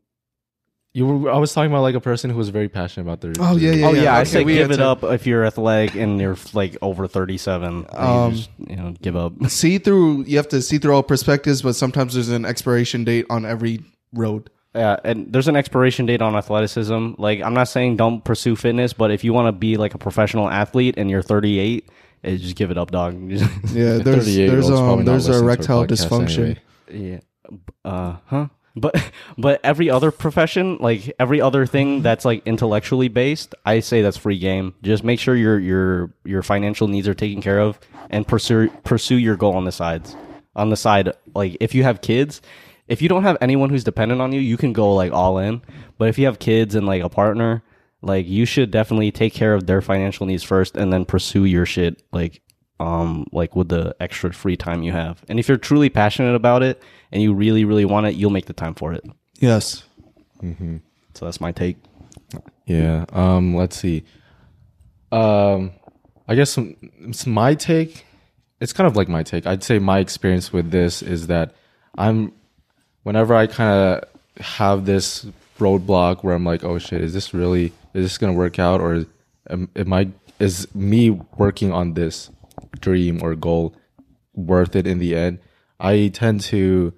you were. I was talking about like a person who was very passionate about their. Oh, yeah, yeah. Oh yeah, I okay, said we give it up if you're athletic and you're like over 37. Um, Um, just, you know, give up. See through. You have to see through all perspectives, but sometimes there's an expiration date on every road. Yeah, and there's an expiration date on athleticism. Like, I'm not saying don't pursue fitness, but if you want to be like a professional athlete and you're 38, eh, just give it up, dog. Yeah, there's 38 there's -year-olds um there's listening to our erectile dysfunction. anyway. yeah. Uh huh. But but every other profession, like every other thing that's like intellectually based, I say that's free game. Just make sure your your your financial needs are taken care of and pursue pursue your goal on the sides. On the side, like if you have kids, if you don't have anyone who's dependent on you, you can go like all in. But if you have kids and like a partner, like you should definitely take care of their financial needs first and then pursue your shit like um like with the extra free time you have. And if you're truly passionate about it and you really really want it, you'll make the time for it. Yes. Mhm. So that's my take. Yeah. Um. Let's see. Um. I guess some, it's my take. It's kind of like my take. I'd say my experience with this is that I'm, whenever I kind of have this roadblock where I'm like, oh shit, is this really, is this gonna work out, or am, am I, is me working on this dream or goal worth it in the end? I tend to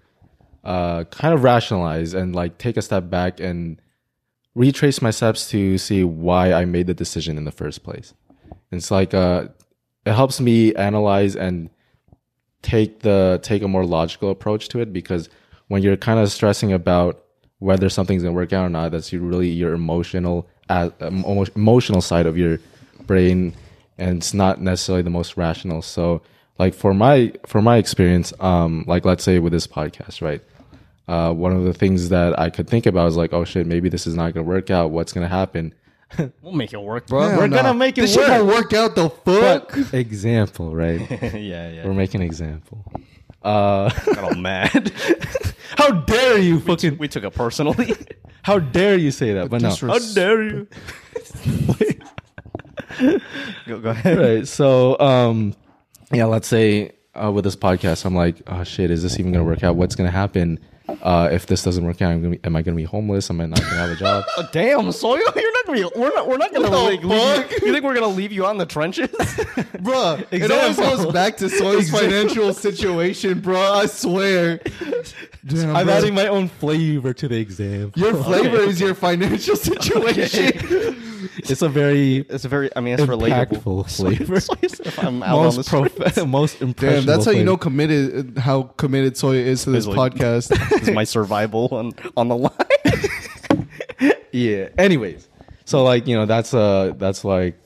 uh, kind of rationalize and like take a step back and retrace my steps to see why I made the decision in the first place. It's like uh, it helps me analyze and take the take a more logical approach to it because when you're kind of stressing about whether something's gonna work out or not, that's really your emotional uh, emotional side of your brain, and it's not necessarily the most rational. So, like for my for my experience, um, like let's say with this podcast, right? uh, one of the things that I could think about is like, oh shit, maybe this is not gonna work out. What's gonna happen? We'll make it work, bro. Hell We're no. gonna make it work. this shit work. won't work out the fuck. example, right? yeah, yeah. We're making an example. Uh, got all mad. how dare you fucking? we took it personally. How dare you say that? But no, Disres- dare you? go, go ahead. right. So, um, yeah, let's say uh, with this podcast, I'm like, oh shit, is this even gonna work out? What's gonna happen uh, if this doesn't work out? I'm gonna be, am I gonna be homeless? Am I not gonna have a job? Oh, damn, Soil, you're not gonna be. We're not. We're not gonna What like, leave you. You think we're gonna leave you on the trenches? Bruh, it always goes back to Soy's financial situation, bro. I swear. Damn, I'm bro. adding my own flavor to the example. Your flavor is your financial situation. It's a very it's a very. I mean, it's relatable. flavor. if I'm out on the most street, prof- most impressionable. Damn, that's how you know committed how committed Soya is to this It's like- podcast. is my survival on on the line. yeah anyways so like you know that's uh that's like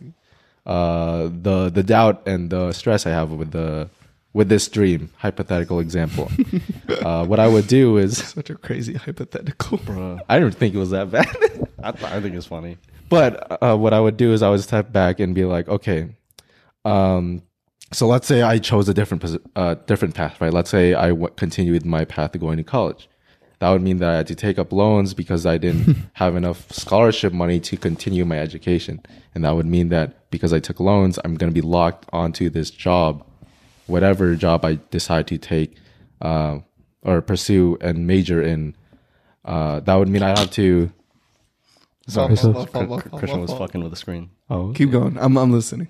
uh the the doubt and the stress i have with the with this dream hypothetical example. Uh what i would do is Such a crazy hypothetical. Bro, I didn't think it was that bad. I, th- I think it's funny. but uh, what i would do is i would step back and be like okay um so let's say i chose a different uh different path right? Let's say i w- continued my path of going to college that would mean that I had to take up loans because I didn't have enough scholarship money to continue my education. And that would mean that because I took loans, I'm going to be locked onto this job, whatever job I decide to take uh, or pursue and major in. Uh, that would mean I have to. Sorry, so- Christian was fucking with the screen. Oh, Keep going. I'm I'm listening.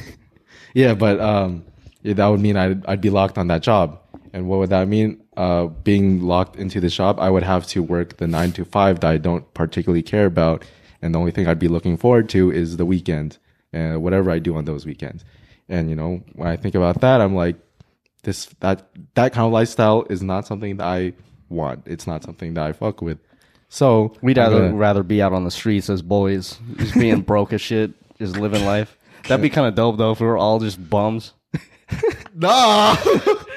yeah, but um, yeah, that would mean I'd, I'd be locked on that job. And what would that mean? Uh, being locked into the shop, I would have to work the nine to five that I don't particularly care about. And the only thing I'd be looking forward to is the weekend and whatever I do on those weekends. And, you know, when I think about that, I'm like, this, that, that kind of lifestyle is not something that I want. It's not something that I fuck with. So We'd rather gonna- rather be out on the streets as boys, just being broke as shit, just living life. That'd be kind of dope though if we were all just bums. Nah.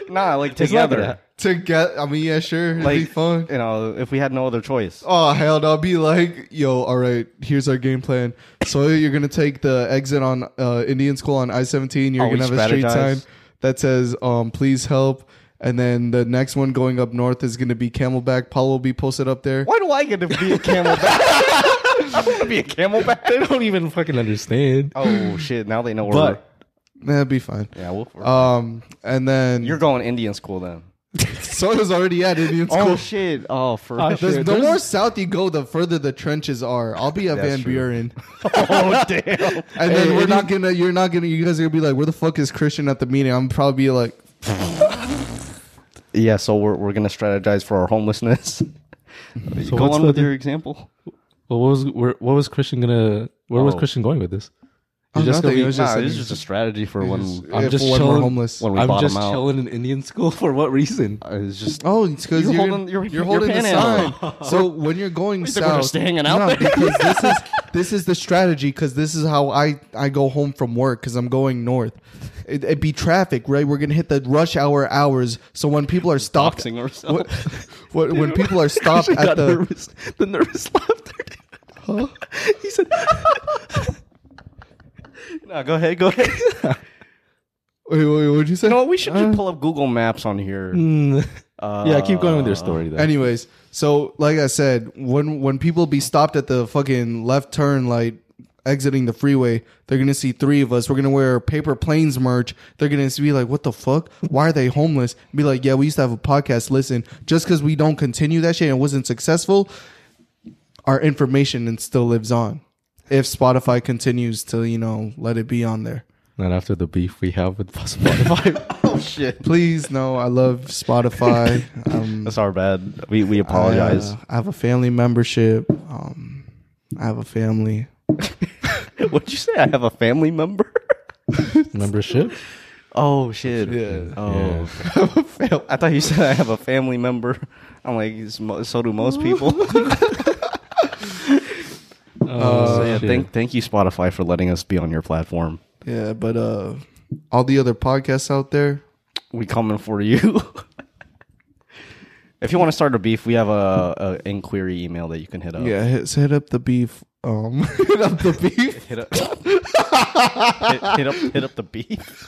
Nah, like It's not together. gonna- get, I mean, yeah, sure, it'd be Like fun. you know, if we had no other choice. Oh hell no! I'll be like, yo, all right, here's our game plan. So you're gonna take the exit on uh, Indian School on I seventeen. You're Oh, we gonna have a street strategize? sign that says, um, please help. And then the next one going up north is gonna be Camelback. Paul will be posted up there. Why do I get to be a camelback? I want to be a camelback. They don't even fucking understand. Oh shit! Now they know we're. But That'd be fine. yeah, we'll, Um, and then you're going Indian school then. so Soda's already at Indian School. Oh shit! Oh, for Oh, real. There's- the more south you go, the further the trenches are. I'll be a That's Van true. Buren, oh damn! and then we're and not gonna. You're not gonna. You guys are gonna be like, "Where the fuck is Christian at the meeting?" I'm probably be like, Yeah, so we're we're gonna strategize for our homelessness. So Go what's on the- with your example. Well, what was where, what was Christian gonna? Where was Oh. Christian going with this? Oh, You're just nothing. gonna be- it was Nah, just, this is just a strategy for when I'm if- just when we're chilling- homeless. when we I'm bottom just out. chilling in Indian school for what reason? Uh, It's just Oh, it's because You're you're, holding- you're- you're you're holding the sign. panhandling. So when you're going You think we're south, just hanging out no, there? because this is this is the strategy. Because this is how I I go home from work. Because I'm going north. It, it'd be traffic, right? We're gonna hit the rush hour hours. So when people are stopped, boxing ourselves. when, when people are stopped at got the nervous. The nervous laughter. He said, no, go ahead, go ahead. wait, wait, what'd you say? no, we should just pull up Google Maps on here. mm. Uh, "Yeah, keep going with your story." Though. Anyways, so like I said, when when people be stopped at the fucking left turn light exiting the freeway, they're gonna see three of us. We're gonna wear paper planes merch. They're gonna be like, "What the fuck? Why are they homeless?" Be like, "Yeah, we used to have a podcast. Listen, just because we don't continue that shit and it wasn't successful, our information and still lives on. If Spotify continues to, you know, let it be on there." Not after the beef we have with Spotify. oh shit, Please, no. I love Spotify. Um, that's our bad. We we apologize. I, uh, I have a family membership. Um, I have a family. What'd you say? I have a family member. Membership. oh shit. Yeah. Oh, I thought you said I have a family member. I'm like, so do most people. Oh, so yeah, shit. thank thank you Spotify for letting us be on your platform. Yeah, but uh, all the other podcasts out there. We coming for you. if you want to start a beef, we have a, a inquiry email that you can hit up. Yeah, hit, hit up the beef. Um, hit up the beef. Hit up, hit, hit up, hit up the beef.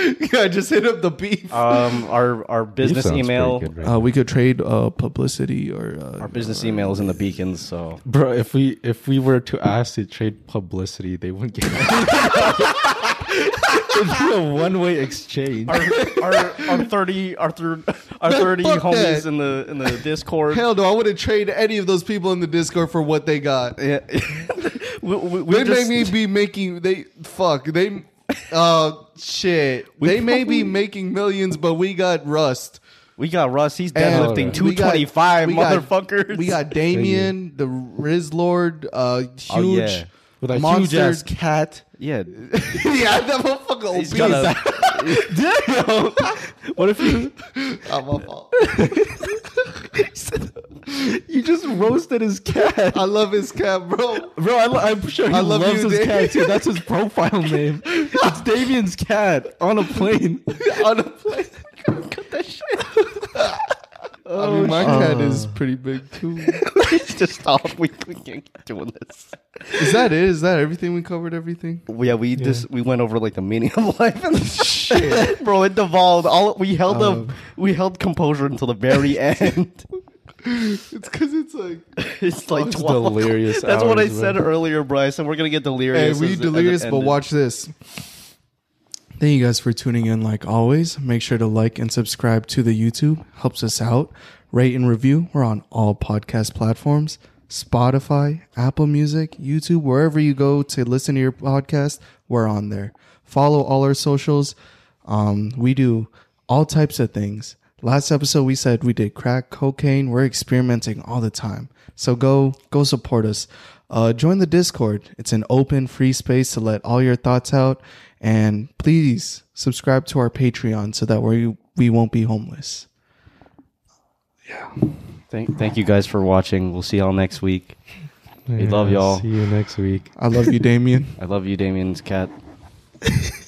yeah, just hit up the beef. Um, our our business sounds email, pretty good right Uh, we could trade uh publicity or uh, our business email is in the beacons. So Bro, if we if we were to ask to trade publicity, they wouldn't get It'd be a one way exchange. our our our thirty our third our thirty Fuck homies that. in the in the Discord. Hell no, I wouldn't trade any of those people in the Discord for what they got. Yeah. we, we, we They just- may be making they fuck they uh shit. they may be making millions, but we got Russ. we got Russ. He's And deadlifting we got- two twenty five, we got- motherfuckers. We got Damien, the Riz Lord, uh huge Oh, yeah. With a huge ass cat. yeah. yeah, that motherfucker He's obese. got Damn. what if you Oh, ah, my fault. you just roasted his cat? I love his cat, bro. Bro, I, lo- I'm sure he I love loves you, his Dave. cat too. That's his profile name. It's Davian's cat on a plane. On a plane. Cut that shit. I mean, my cat is pretty big too. just stop. We, we can't keep doing this. Is that it? Is that everything? We covered everything. Yeah, we just we went over like the meaning of life and shit, bro. It devolved. All we held Um, up, we held composure until the very end. It's because it's like, it's like It's twelve. delirious That's what I hours, said man. earlier, Bryce. And we're gonna get hey, delirious. we as it- as it delirious, but ended. watch this. Thank you guys for tuning in. Like always, make sure to like and subscribe to the YouTube. Helps us out. Rate and review. We're on all podcast platforms: Spotify, Apple Music, YouTube, wherever you go to listen to your podcast. We're on there. Follow all our socials. Um, we do all types of things. Last episode we said we did crack cocaine. We're experimenting all the time. So go go support us. Uh, join the Discord. It's an open, free space to let all your thoughts out. And please subscribe to our Patreon so that we we won't be homeless. Yeah. Thank, thank you guys for watching. We'll see y'all next week. We love y'all. See you next week. I love you, Damien. I love you, Damien's cat.